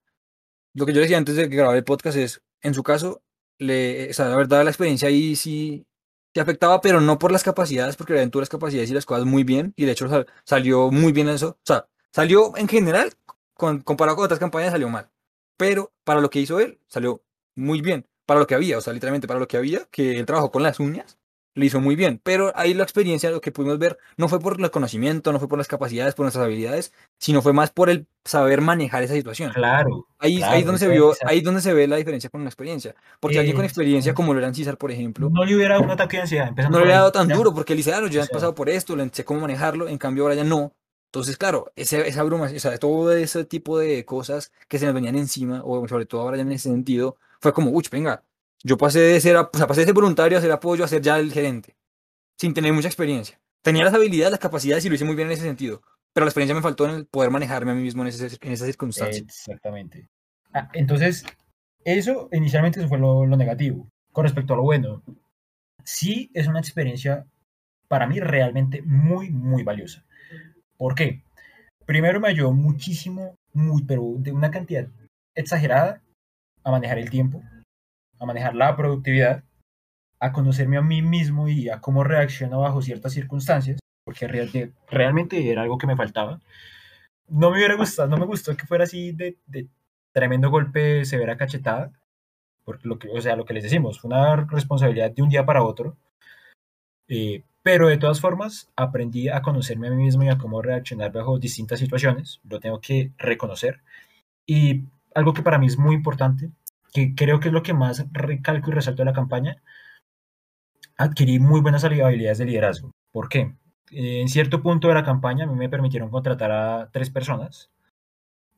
lo que yo decía antes de grabar el podcast es, en su caso, le, o sea, la verdad la experiencia ahí sí, se afectaba, pero no por las capacidades, porque le tuvo las capacidades y las cosas muy bien, y de hecho salió muy bien eso. O sea, salió en general, con, comparado con otras campañas, salió mal. Pero para lo que hizo él, salió muy bien. Para lo que había, o sea, literalmente para lo que había, que él trabajó con las uñas, lo hizo muy bien. Pero ahí la experiencia, lo que pudimos ver, no fue por el conocimiento, no fue por las capacidades, por nuestras habilidades, sino fue más por el saber manejar esa situación. Claro. Ahí, ahí, donde se vio, ahí donde se ve la diferencia con la experiencia. Porque alguien con experiencia, como lo era César, por ejemplo. No le hubiera dado un ataque de ansiedad. No le hubiera dado tan duro, porque él dice, ah, yo he pasado por esto, le sé cómo manejarlo, en cambio ahora ya no. Entonces, claro, esa bruma, o sea, todo ese tipo de cosas que se nos venían encima, o sobre todo ahora ya en ese sentido, fue como, uy, venga, yo pasé de ser, o sea, pasé de ser voluntario a ser apoyo a ser ya el gerente sin tener mucha experiencia. Tenía las habilidades, las capacidades y lo hice muy bien en ese sentido, pero la experiencia me faltó en el poder manejarme a mí mismo en esas circunstancias. Exactamente. Ah, entonces, eso inicialmente fue lo, lo negativo. Con respecto a lo bueno, sí es una experiencia para mí realmente muy, muy valiosa. ¿Por qué? Primero me ayudó muchísimo, muy, pero de una cantidad exagerada, a manejar el tiempo, a manejar la productividad a conocerme a mí mismo y a cómo reacciono bajo ciertas circunstancias, porque realmente era algo que me faltaba. No me hubiera gustado, no me gustó que fuera así de, tremendo golpe, severa cachetada, porque lo que, o sea, lo que les decimos, fue una responsabilidad de un día para otro, eh, pero de todas formas aprendí a conocerme a mí mismo y a cómo reaccionar bajo distintas situaciones, lo tengo que reconocer. Y algo que para mí es muy importante, que creo que es lo que más recalco y resalto de la campaña, adquirí muy buenas habilidades de liderazgo. ¿Por qué? En cierto punto de la campaña a mí me permitieron contratar a tres personas,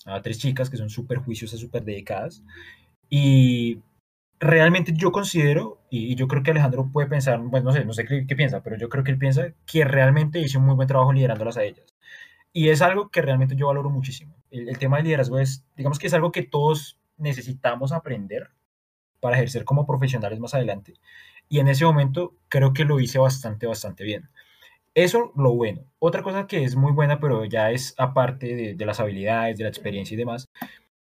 a tres chicas que son súper juiciosas, súper dedicadas. Y realmente yo considero, y, yo creo que Alejandro puede pensar, bueno, no sé, no sé qué, piensa, pero yo creo que él piensa que realmente hice un muy buen trabajo liderándolas a ellas. Y es algo que realmente yo valoro muchísimo. El, tema del liderazgo es, digamos que es algo que todos necesitamos aprender para ejercer como profesionales más adelante y en ese momento creo que lo hice bastante, bastante bien. Eso lo bueno. Otra cosa que es muy buena, pero ya es aparte de, las habilidades, de la experiencia y demás,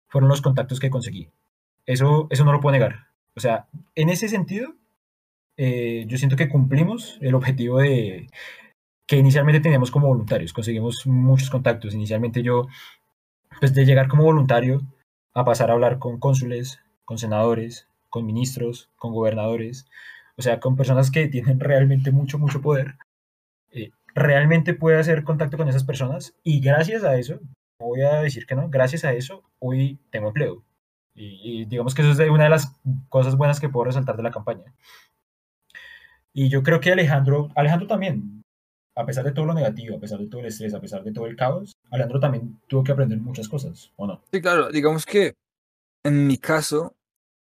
fueron los contactos que conseguí. Eso, eso no lo puedo negar. O sea, en ese sentido, eh, yo siento que cumplimos el objetivo de que inicialmente teníamos como voluntarios. Conseguimos muchos contactos. Inicialmente yo, pues de llegar como voluntario a pasar a hablar con cónsules, con senadores, con ministros, con gobernadores, o sea, con personas que tienen realmente mucho, mucho poder, eh, realmente puede hacer contacto con esas personas y gracias a eso, voy a decir que no, gracias a eso hoy tengo empleo. Y, digamos que eso es una de las cosas buenas que puedo resaltar de la campaña. Y yo creo que Alejandro, Alejandro también, a pesar de todo lo negativo, a pesar de todo el estrés, a pesar de todo el caos, Alejandro también tuvo que aprender muchas cosas, ¿o no? Sí, claro, digamos que en mi caso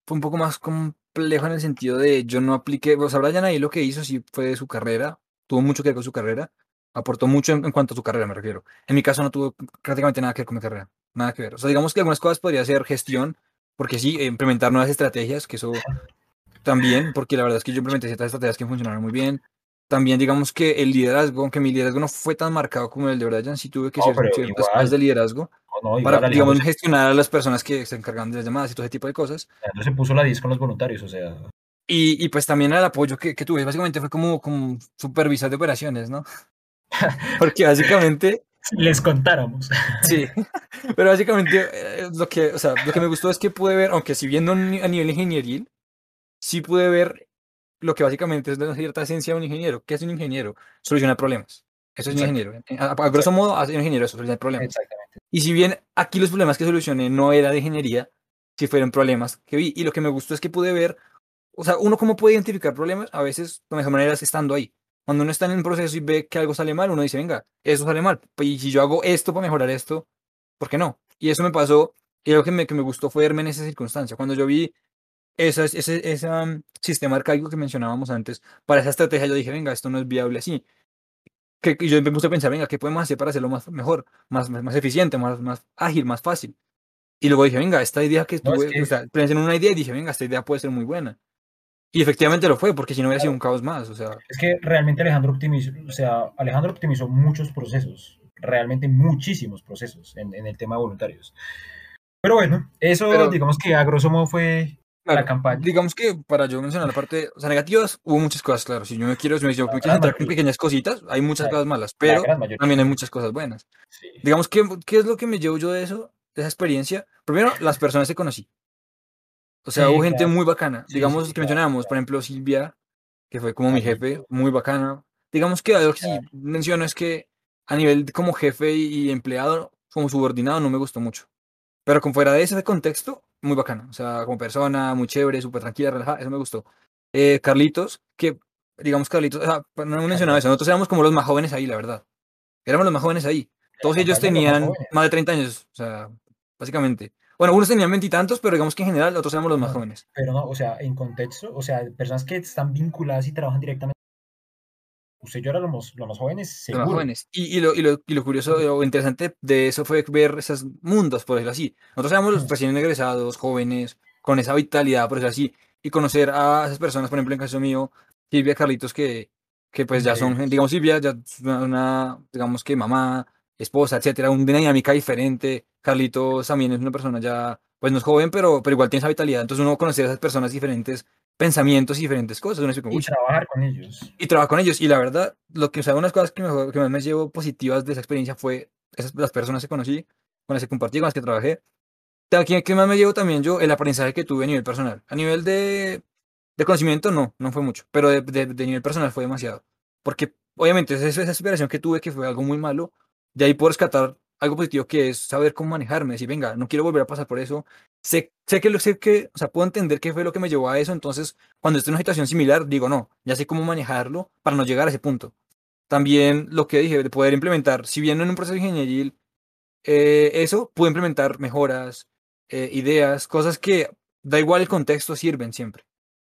fue un poco más complejo en el sentido de yo no apliqué, o sea, Brian ahí lo que hizo sí fue de su carrera, tuvo mucho que ver con su carrera, aportó mucho en, cuanto a su carrera, me refiero. En mi caso no tuvo prácticamente nada que ver con mi carrera, nada que ver. O sea, digamos que algunas cosas podría ser gestión, porque sí, implementar nuevas estrategias, que eso también, porque la verdad es que yo implementé ciertas estrategias que funcionaron muy bien. También digamos que el liderazgo, aunque mi liderazgo no fue tan marcado como el de Brian, sí tuve que ser ciertas cosas de liderazgo para, digamos, gestionar a las personas que se encargan de las llamadas y todo ese tipo de cosas. No se puso la 10 con los voluntarios, o sea. Y, y pues también el apoyo que, que, tuve, básicamente fue como, como supervisor de operaciones, ¿no? Porque básicamente... Les contáramos. Sí, pero básicamente eh, lo que, o sea, lo que me gustó es que pude ver, aunque si viendo a nivel ingenieril, sí pude ver lo que básicamente es de una cierta esencia de un ingeniero. ¿Qué es un ingeniero? Solucionar problemas. Eso es un ingeniero. A, a, grosso modo, hace un ingeniero eso, solucionar problemas. Exactamente. Y si bien aquí los problemas que solucioné no era de ingeniería, si fueron problemas que vi. Y lo que me gustó es que pude ver, o sea, uno cómo puede identificar problemas, a veces la mejor manera es estando ahí. Cuando uno está en un proceso y ve que algo sale mal, uno dice, venga, eso sale mal. Y si yo hago esto para mejorar esto, ¿por qué no? Y eso me pasó, y lo que me, que me gustó fue verme en esa circunstancia. Cuando yo vi ese, ese, ese um, sistema arcaico que mencionábamos antes, para esa estrategia yo dije, venga, esto no es viable así que yo me puse a pensar, venga, ¿qué podemos hacer para hacerlo más mejor, más, más, eficiente, más, más ágil, más fácil? Y luego dije, venga, esta idea que estuve, o sea, pensé en una idea y dije, venga, esta idea puede ser muy buena. Y efectivamente lo fue, porque si no hubiera sido un caos más, o sea. Es que realmente Alejandro optimizó, o sea, Alejandro optimizó muchos procesos, realmente muchísimos procesos en, en el tema de voluntarios. Pero bueno, eso Pero- digamos que a grosso modo fue la Claro, campaña. Digamos que para yo mencionar la parte, o sea, negativas, hubo muchas cosas, claro. Si yo me quiero, si me, yo me La quiero centrar en pequeñas cositas, hay muchas La- cosas malas, La pero también hay muchas cosas buenas. Sí. Digamos, ¿qué, ¿qué es lo que me llevo yo de eso, de esa experiencia? Primero, las personas que conocí. O sea, Sí, hubo gente claro. muy bacana. Sí, Digamos sí, que claro, mencionábamos, claro. por ejemplo, Silvia, que fue como mi jefe, muy bacana. Digamos que algo que sí Claro. menciono es que a nivel de como jefe y, empleado, como subordinado, no me gustó mucho. Pero con fuera de ese contexto, muy bacana. O sea, como persona, muy chévere, súper tranquila, relajada, eso me gustó. Eh, Carlitos, que digamos Carlitos, o sea, no hemos mencionado eso, nosotros éramos como los más jóvenes ahí, la verdad. Éramos los más jóvenes ahí. Todos ellos tenían más de 30 años, o sea, básicamente. Bueno, unos tenían veintitantos, pero digamos que en general otros éramos los más jóvenes. Pero no, o sea, en contexto, o sea, personas que están vinculadas y trabajan directamente. Usted y yo éramos los, los más jóvenes, Los seguro. más jóvenes. Y, y, lo, y, lo, y lo curioso o interesante de eso fue ver esos mundos, por decirlo así. Nosotros éramos los recién egresados, jóvenes, con esa vitalidad, por decirlo así, y conocer a esas personas, por ejemplo, en caso mío, Silvia, Carlitos, que, que pues ya son, digamos, Silvia, ya una, digamos que mamá, esposa, etcétera, una dinámica diferente. Carlitos también es una persona ya, pues no es joven, pero, pero igual tiene esa vitalidad. Entonces uno conocer a esas personas diferentes, pensamientos y diferentes cosas, uno como, Y "Uy, trabajar con ellos. y trabajar con ellos. Y la verdad, lo que, o sea, unas cosas que, mejor, que más me llevo positivas de esa experiencia fue esas, las personas que conocí, con las que compartí, con las que trabajé. ¿Qué, qué más me llevo también yo? El aprendizaje que tuve a nivel personal. A nivel de, de conocimiento, no, no fue mucho, pero de, de, de nivel personal fue demasiado. Porque, obviamente, esa, esa superación que tuve, que fue algo muy malo, de ahí puedo rescatar algo positivo que es saber cómo manejarme, decir, venga, no quiero volver a pasar por eso. Sé, sé que lo sé que, o sea, puedo entender qué fue lo que me llevó a eso, entonces cuando esté en una situación similar, digo, no, ya sé cómo manejarlo para no llegar a ese punto. También lo que dije, de poder implementar, si bien en un proceso ingenieril, eh, eso, puedo implementar mejoras, eh, ideas, cosas que da igual el contexto, sirven siempre.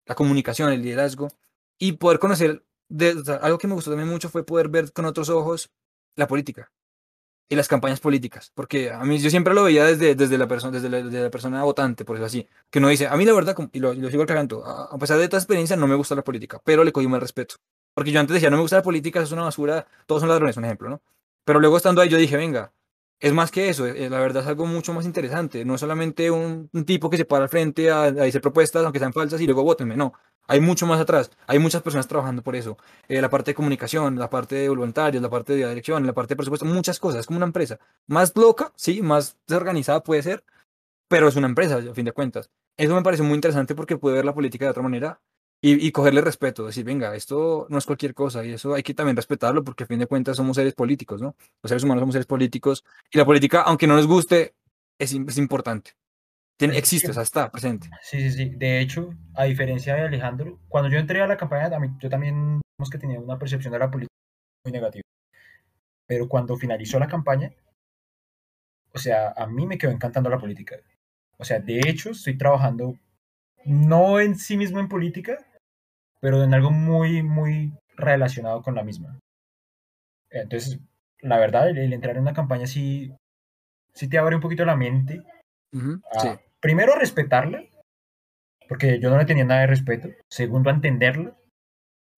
La comunicación, el liderazgo, y poder conocer, de, o sea, algo que me gustó también mucho fue poder ver con otros ojos la política y las campañas políticas, porque a mí yo siempre lo veía desde, desde, la, persona desde, la, desde la persona votante, por eso así, que uno dice, a mí la verdad, y lo, y lo sigo cagando, a, a pesar de toda experiencia, no me gusta la política, pero le cogí mal respeto, porque yo antes decía, no me gusta la política, eso es una basura, todos son ladrones, un ejemplo, ¿no? Pero luego estando ahí yo dije, venga, es más que eso, eh, la verdad es algo mucho más interesante, no es solamente un, un tipo que se para al frente a, a hacer propuestas, aunque sean falsas, y luego votenme, no, hay mucho más atrás, hay muchas personas trabajando por eso, eh, la parte de comunicación, la parte de voluntarios, la parte de dirección, la parte de presupuesto, muchas cosas, es como una empresa, más loca, sí, más desorganizada puede ser, pero es una empresa, a fin de cuentas. Eso me pareció muy interesante porque pude ver la política de otra manera y, y cogerle respeto, decir, venga, esto no es cualquier cosa y eso hay que también respetarlo porque a fin de cuentas somos seres políticos, ¿no? Los seres humanos somos seres políticos y la política, aunque no nos guste, es, es importante. Tiene, Es existe, o sea, está presente. Sí, sí, sí. De hecho, a diferencia de Alejandro, cuando yo entré a la campaña, yo también digamos que tenía una percepción de la política muy negativa. Pero cuando finalizó la campaña, o sea, a mí me quedó encantando la política. O sea, de hecho, estoy trabajando no en sí mismo en política, pero en algo muy, muy relacionado con la misma. Entonces, la verdad, el, el entrar en una campaña sí, sí te abre un poquito la mente Ujú, a, sí. Primero, a respetarla, porque yo no le tenía nada de respeto. Segundo, a entenderla.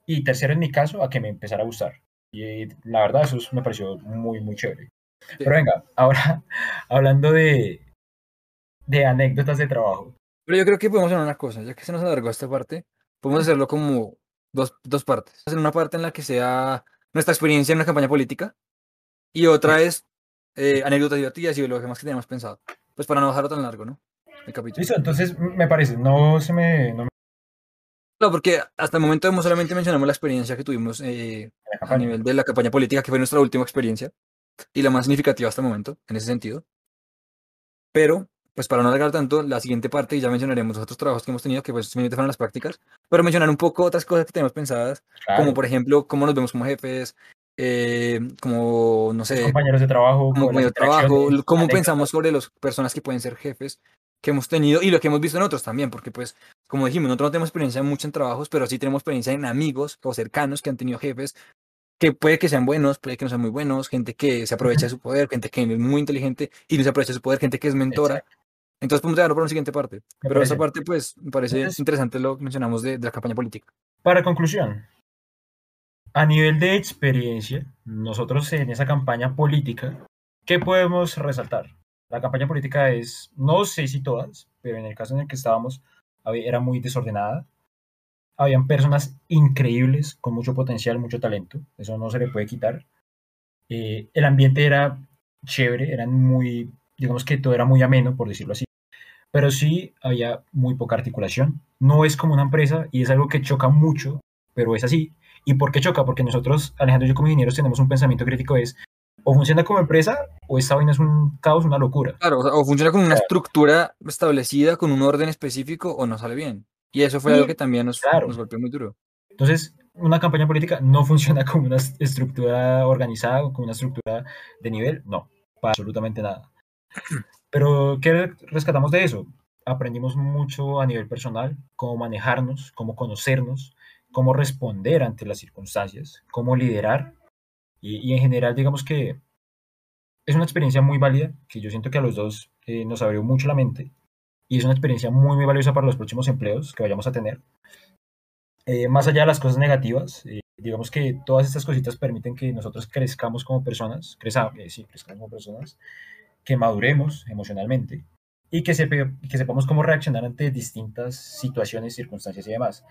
Y tercero, en mi caso, a que me empezara a gustar. Y la verdad, eso es- me pareció muy, muy chévere. Pero venga, ahora, hablando de, de anécdotas de trabajo. Pero yo creo que podemos hacer una cosa, ya que se nos alargó esta parte, podemos hacerlo como dos, dos partes. Hacer una parte en la que sea nuestra experiencia en una campaña política y otra es eh, anécdotas divertidas y lo que más que tenemos pensado. Pues para no dejarlo tan largo, ¿no? El capítulo. Listo, entonces me parece, no se me... No me No, porque hasta el momento hemos solamente mencionamos la experiencia que tuvimos eh, a nivel de la campaña política, que fue nuestra última experiencia y la más significativa hasta el momento, en ese sentido. Pero, pues para no alargar tanto, la siguiente parte, y ya mencionaremos los otros trabajos que hemos tenido, que pues fueron las prácticas, pero mencionar un poco otras cosas que tenemos pensadas, como Claro, por ejemplo, cómo nos vemos como jefes, eh, como, no los sé, compañeros de trabajo, como con las compañero de trabajo, cómo pensamos sobre las personas que pueden ser jefes que hemos tenido y lo que hemos visto en otros también, porque pues, como dijimos, nosotros no tenemos experiencia mucho en trabajos, pero sí tenemos experiencia en amigos o cercanos que han tenido jefes que puede que sean buenos, puede que no sean muy buenos, gente que se aprovecha de su poder, gente que es muy inteligente y no se aprovecha de su poder, gente que es mentora. Exacto. Entonces podemos dejarlo para una siguiente parte. Me Pero parece. parte, pues, me parece Entonces- interesante lo que mencionamos de, de la campaña política. Para conclusión, a nivel de experiencia, nosotros en esa campaña política, ¿qué podemos resaltar? La campaña política es, no sé si todas, pero en el caso en el que estábamos, era muy desordenada. Habían personas increíbles, con mucho potencial, mucho talento, eso no se le puede quitar. Eh, el ambiente era chévere, eran muy, digamos que todo era muy ameno, por decirlo así, pero sí había muy poca articulación. No es como una empresa y es algo que choca mucho, pero es así. ¿Y por qué choca? Porque nosotros, Alejandro y yo como ingenieros, tenemos un pensamiento crítico, es o funciona como empresa o esta vaina es un caos, una locura. Claro, o, sea, o funciona con una Claro. estructura establecida, con un orden específico, o no sale bien. Y eso fue Y- algo que también nos, claro. nos golpeó muy duro. Entonces, una campaña política no funciona como una est- estructura organizada o como una estructura de nivel, no, para absolutamente nada. Pero, ¿qué rescatamos de eso? Aprendimos mucho a nivel personal, cómo manejarnos, cómo conocernos, cómo responder ante las circunstancias, cómo liderar. Y, y en general, digamos que es una experiencia muy válida, que yo siento que a los dos eh, nos abrió mucho la mente. Y es una experiencia muy, muy valiosa para los próximos empleos que vayamos a tener. Eh, más allá de las cosas negativas, eh, digamos que todas estas cositas permiten que nosotros crezcamos como personas, creza, eh, sí, crezcamos como personas, que maduremos emocionalmente y que, sepe- que sepamos cómo reaccionar ante distintas situaciones, circunstancias y demás.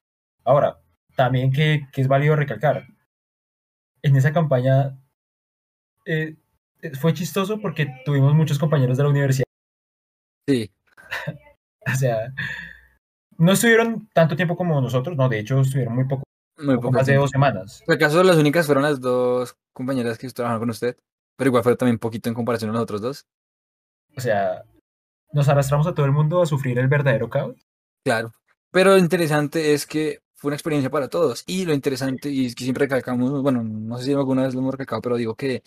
Ahora, también que, que es válido recalcar, en esa campaña eh, eh, fue chistoso porque tuvimos muchos compañeros de la universidad, Sí, o sea, no estuvieron tanto tiempo como nosotros, no, de hecho estuvieron muy poco, muy poco poco más de dos semanas. En el caso, las únicas fueron las dos compañeras que trabajaron con usted, pero igual fue también poquito en comparación a los otros dos. O sea, nos arrastramos a todo el mundo a sufrir el verdadero caos. Claro. Pero lo interesante es que fue una experiencia para todos. Y lo interesante, y es que siempre recalcamos, bueno, no sé si alguna vez lo hemos recalcado, pero digo que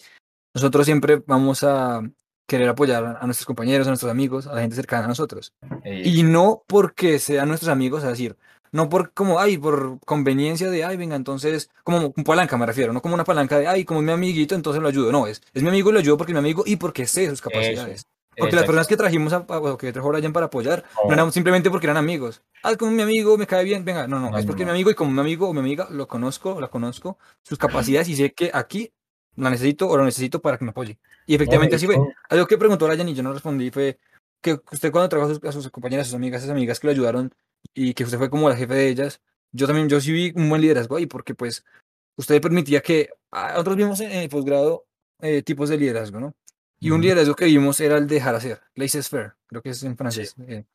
nosotros siempre vamos a querer apoyar a nuestros compañeros, a nuestros amigos, a la gente cercana a nosotros. Eh, Y no porque sean nuestros amigos, es decir, no por como, ay, por conveniencia de, ay, venga, entonces, como un palanca me refiero, no como una palanca de, ay, como es mi amiguito, entonces lo ayudo. No, es, es mi amigo y lo ayudo porque es mi amigo y porque sé sus capacidades. Porque las exacto. personas que trajimos a, a- o que trajo Brian para apoyar no No. eran simplemente porque eran amigos. Ah, como mi amigo me cae bien, venga, no, no, No, es porque no. mi amigo y como mi amigo o mi amiga lo conozco, la conozco, sus capacidades y sé que aquí la necesito o lo necesito para que me apoye. Y efectivamente así fue. Algo que preguntó Brian y yo no respondí fue que usted cuando trajo a sus, a sus compañeras, a sus amigas, a sus amigas que lo ayudaron y que usted fue como la jefe de ellas, yo también, yo sí vi un buen liderazgo ahí porque pues usted permitía que ah, nosotros vimos en el posgrado eh, tipos de liderazgo, ¿no? Y un liderazgo que vimos era el dejar hacer, laissez-faire, creo que es en francés. eh.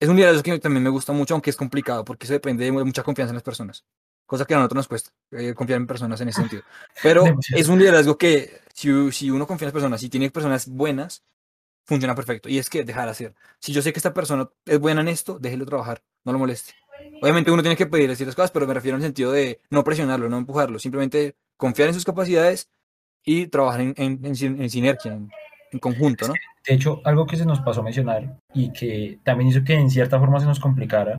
Es un liderazgo que también me gusta mucho, aunque es complicado, porque eso depende de mu- mucha confianza en las personas, cosa que a nosotros nos cuesta, eh, confiar en personas en ese sentido. Pero es un liderazgo que si, si uno confía en las personas, si tiene personas buenas, funciona perfecto. Y es que dejar hacer. Si yo sé que esta persona es buena en esto, déjelo trabajar, no lo moleste. Obviamente uno tiene que pedirle ciertas cosas, pero me refiero en el sentido de no presionarlo, no empujarlo, simplemente confiar en sus capacidades y trabajar en, en- en en sinergia, en, en conjunto, ¿no? De hecho, algo que se nos pasó a mencionar y que también hizo que en cierta forma se nos complicara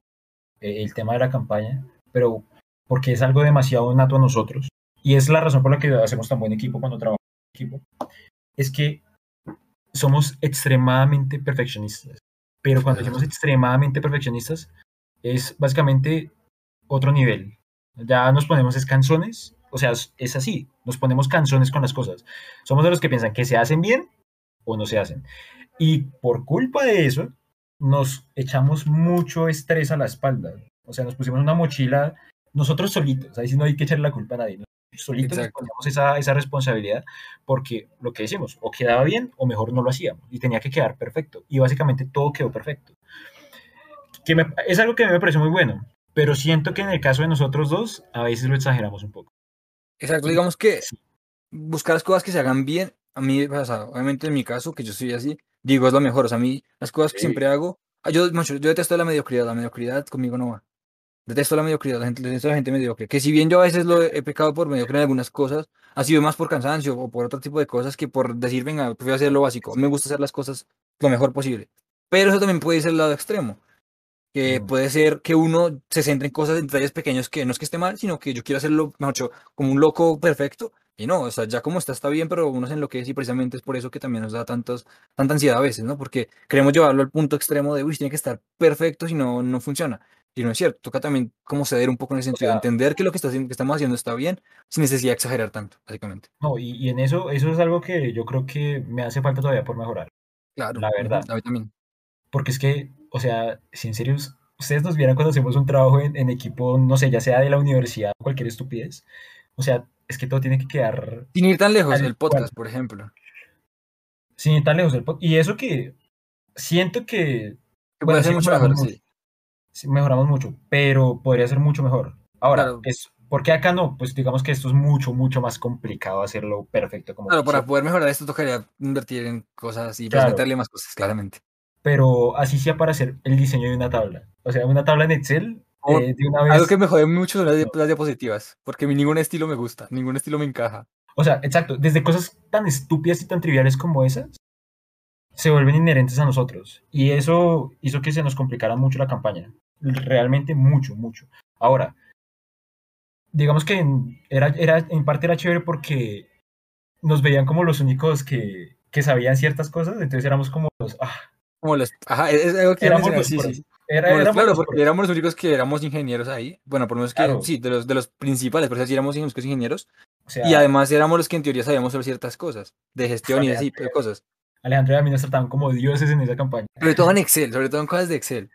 eh, el tema de la campaña, pero porque es algo demasiado nato a nosotros y es la razón por la que hacemos tan buen equipo cuando trabajamos en equipo, es que somos extremadamente perfeccionistas. Pero cuando decimos extremadamente perfeccionistas, es básicamente otro nivel. Ya nos ponemos es canzones, o sea, es, así, nos ponemos canzones con las cosas. Somos de los que piensan que se hacen bien o no se hacen. Y por culpa de eso, nos echamos mucho estrés a la espalda. O sea, nos pusimos una mochila nosotros solitos. Ahí sí no hay que echarle la culpa a nadie. Solitos nos poníamos esa, esa responsabilidad porque lo que decimos, o quedaba bien o mejor no lo hacíamos. Y tenía que quedar perfecto. Y básicamente todo quedó perfecto. Que me- es algo que a mí me parece muy bueno. Pero siento que en el caso de nosotros dos, a veces lo exageramos un poco. Exacto, digamos que buscar las cosas que se hagan bien, a mí, o sea, obviamente en mi caso, que yo soy así, digo es lo mejor, o sea, a mí las cosas que Sí. siempre hago, ah, yo, yo detesto la mediocridad, la mediocridad conmigo no va. Detesto la mediocridad, la gente, detesto la gente mediocre. Que si bien yo a veces lo he, pecado por mediocre en algunas cosas, ha sido más por cansancio o por otro tipo de cosas que por decir, venga, prefiero hacer lo básico. Me gusta hacer las cosas lo mejor posible. Pero eso también puede ser el lado extremo. Que puede ser que uno se centre en cosas, en detalles pequeños que no es que esté mal, sino que yo quiero hacerlo, mejor como un loco perfecto Y no, o sea, ya como está, está bien, pero uno se enloquece y precisamente es por eso que también nos da tantos, tanta ansiedad a veces, ¿no? Porque queremos llevarlo al punto extremo de, uy, tiene que estar perfecto, si no, no funciona. Y no es cierto, toca también como ceder un poco en ese sentido, sea- entender que lo que, está, que estamos haciendo está bien, sin necesidad de exagerar tanto, básicamente. No, y, y en eso, eso es algo que yo creo que me hace falta todavía por mejorar, Claro, la verdad. a mí también. Porque es que, o sea, si en serio, ustedes nos vieran cuando hacemos un trabajo en, en equipo, no sé, ya sea de la universidad o cualquier estupidez, o sea, es que todo tiene que quedar Sin ir tan lejos, el podcast, por ejemplo. sin ir tan lejos del pod- Y eso que siento que, bueno, puede ser sí mucho mejoramos mejor, mucho, sí. mejoramos mucho, pero podría ser mucho mejor. Ahora, Claro. es, ¿por qué acá no? Pues digamos que esto es mucho, mucho más complicado hacerlo perfecto como Claro, para poder mejorar esto tocaría invertir en cosas y pues Claro. meterle más cosas, claramente. Pero así sea para hacer el diseño de una tabla. O sea, una tabla en Excel, eh, de una vez... Algo que me jode mucho son las, di- No. las diapositivas, porque ningún estilo me gusta, ningún estilo me encaja. O sea, exacto, desde cosas tan estúpidas y tan triviales como esas, se vuelven inherentes a nosotros. Y eso hizo que se nos complicara mucho la campaña. Realmente mucho, mucho. Ahora, digamos que en, era, era, en parte era chévere porque nos veían como los únicos que, que sabían ciertas cosas, entonces éramos como los... ah, Como los, ajá, es, algo que éramos los sí, sí. Era- los- éramos claro, los porque éramos los únicos que éramos ingenieros ahí. Bueno, por lo menos que Claro. sí, de los, de los principales, pero sí éramos los únicos ingenieros. O sea, Y además éramos los que en teoría sabíamos sobre ciertas cosas, de gestión y así, Alejandro. cosas. Alejandro y a mí nos trataban como dioses en esa campaña. Sobre todo en Excel, sobre todo en cosas de Excel.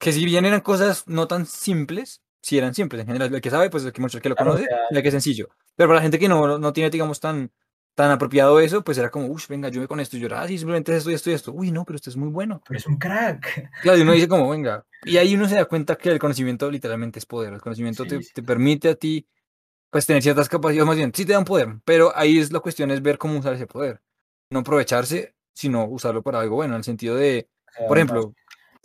Que si bien eran cosas no tan simples, sí eran simples en general. El que sabe, pues el que mucho el que lo Claro, o conoce, sea- el que es sencillo. Pero para la gente que no, no tiene, digamos, tan, tan apropiado eso, pues era como, uff, venga, yo con esto. Y yo era, ah, sí, simplemente es esto y esto y esto. Uy, no, pero esto es muy bueno. Pero es un crack. Claro, y uno dice como, venga. Y ahí uno se da cuenta que el conocimiento literalmente es poder. El conocimiento Sí, te, sí. te permite a ti, pues, tener ciertas capacidades, más bien, sí te dan poder, pero ahí es la cuestión es ver cómo usar ese poder. No aprovecharse, sino usarlo para algo bueno, en el sentido de, por ejemplo,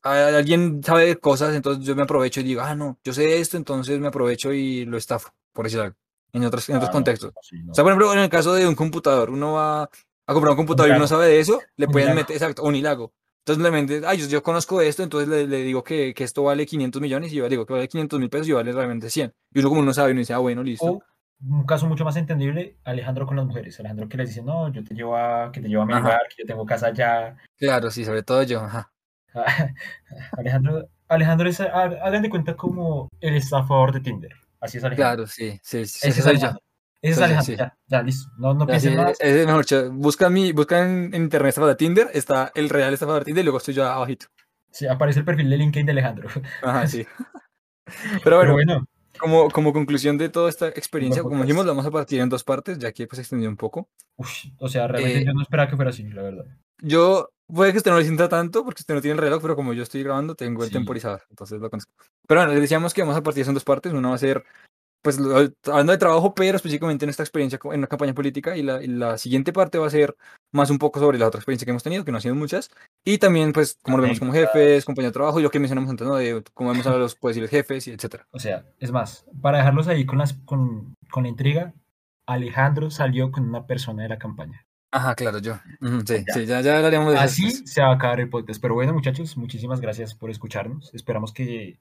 a- alguien sabe de cosas, entonces yo me aprovecho y digo, ah, no, yo sé esto, entonces me aprovecho y lo estafo, por decir algo, en otros, en otros contextos. no, sí, no. O sea, por ejemplo, en el caso de un computador, uno va a comprar un computador y uno sabe de eso, le pueden meter, exacto, Unilago. Entonces le meten, ay, yo, yo conozco esto, entonces le, le digo que, que esto vale 500 millones y yo digo que vale 500 mil pesos y vale realmente 100. Y uno como no sabe, uno dice, ah, bueno, listo. O un caso mucho más entendible, Alejandro con las mujeres. Alejandro que les dice, no, yo te llevo a, que te llevo a mi Ajá. lugar, que yo tengo casa allá. Claro, sí, sobre todo yo, ajá. Alejandro, Alejandro es, hagan de cuenta como el estafador de Tinder. Así es Alejandro. Claro, sí, sí, sí, Ese ese es soy yo. Ese es Alejandro, sí. ya, ya, listo. No, no piensen más. es mejor. Busca, mi, busca en, en internet estafador de Tinder, está el real estafador de Tinder y luego estoy yo abajito. Sí, aparece el perfil de LinkedIn de Alejandro. Ajá, sí. Pero Pero bueno, como, como conclusión de toda esta experiencia, como dijimos, lo vamos a partir en dos partes, ya que pues extendió un poco. uf, o sea, realmente Eh, yo no esperaba que fuera así, la verdad. Yo, puede que usted no lo sienta tanto, porque usted no tiene el reloj, pero como yo estoy grabando, tengo el Sí. temporizador, entonces lo conozco. Pero bueno, les decíamos que vamos a partir en dos partes. Una va a ser, pues, lo- hablando de trabajo, pero específicamente en esta experiencia en una campaña política, y la, y la siguiente parte va a ser más un poco sobre la otra experiencia que hemos tenido, que no han sido muchas, y también, pues, cómo lo vemos como jefes, compañero de trabajo, y lo que mencionamos antes, ¿no? De cómo vemos a los, pues, y los jefes, y etcétera. O sea, es más, para dejarlos ahí con, las, con, con la intriga, Alejandro salió con una persona de la campaña. Ajá, claro, yo. Sí, Ya. sí, ya, ya hablaremos de eso Así después. se va a acabar el podcast. Pero bueno, muchachos, muchísimas gracias por escucharnos. Esperamos que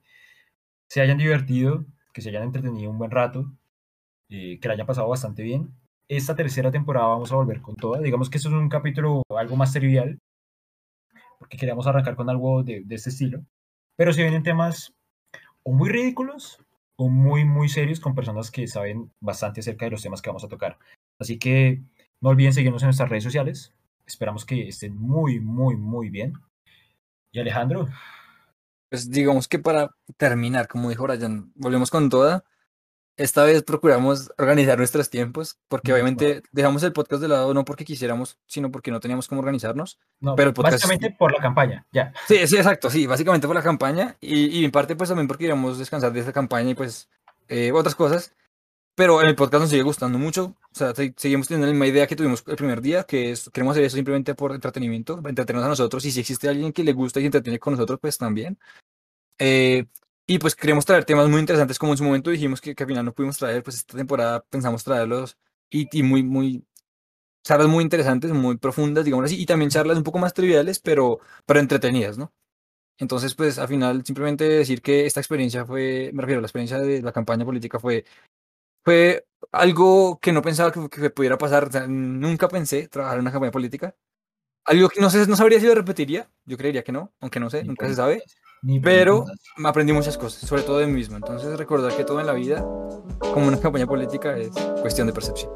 se hayan divertido, que se hayan entretenido un buen rato, eh, que la hayan pasado bastante bien. Esta tercera temporada vamos a volver con toda. Digamos que esto es un capítulo algo más trivial, porque queríamos arrancar con algo de, de este estilo. Pero se vienen temas o muy ridículos o muy, muy serios con personas que saben bastante acerca de los temas que vamos a tocar. Así que no olviden seguirnos en nuestras redes sociales. Esperamos que estén muy, muy, muy bien. Y Alejandro, Pues digamos que para terminar, como dijo Brian, volvemos con toda. Esta vez procuramos organizar nuestros tiempos, porque obviamente dejamos el podcast de lado no porque quisiéramos, sino porque no teníamos cómo organizarnos. no, Pero el podcast- básicamente por la campaña, ya. Sí, sí, exacto, sí, básicamente por la campaña y, y en parte pues también porque queríamos descansar de esta campaña y pues eh, otras cosas. Pero el podcast nos sigue gustando mucho, o sea, se- seguimos teniendo la misma idea que tuvimos el primer día, que es, queremos hacer eso simplemente por entretenimiento, para entretenernos a nosotros y si existe alguien que le gusta y se entretiene con nosotros, pues también. Eh, y pues queremos traer temas muy interesantes, como en su momento dijimos que, que al final no pudimos traer, pues esta temporada pensamos traerlos y, y muy, muy, charlas muy interesantes, muy profundas, digamos así, y también charlas un poco más triviales, pero, pero entretenidas, ¿no? Entonces, pues al final simplemente decir que esta experiencia fue, me refiero, la experiencia de la campaña política fue fue algo que no pensaba que, que pudiera pasar. o sea, nunca pensé trabajar en una campaña política. Algo que no sé, no sabría si lo repetiría. Yo creería que no, aunque no sé, Ni nunca se sabe. Pero me aprendí muchas cosas, sobre todo de mí mismo. Entonces recordar que todo en la vida, como una campaña política, es cuestión de percepción.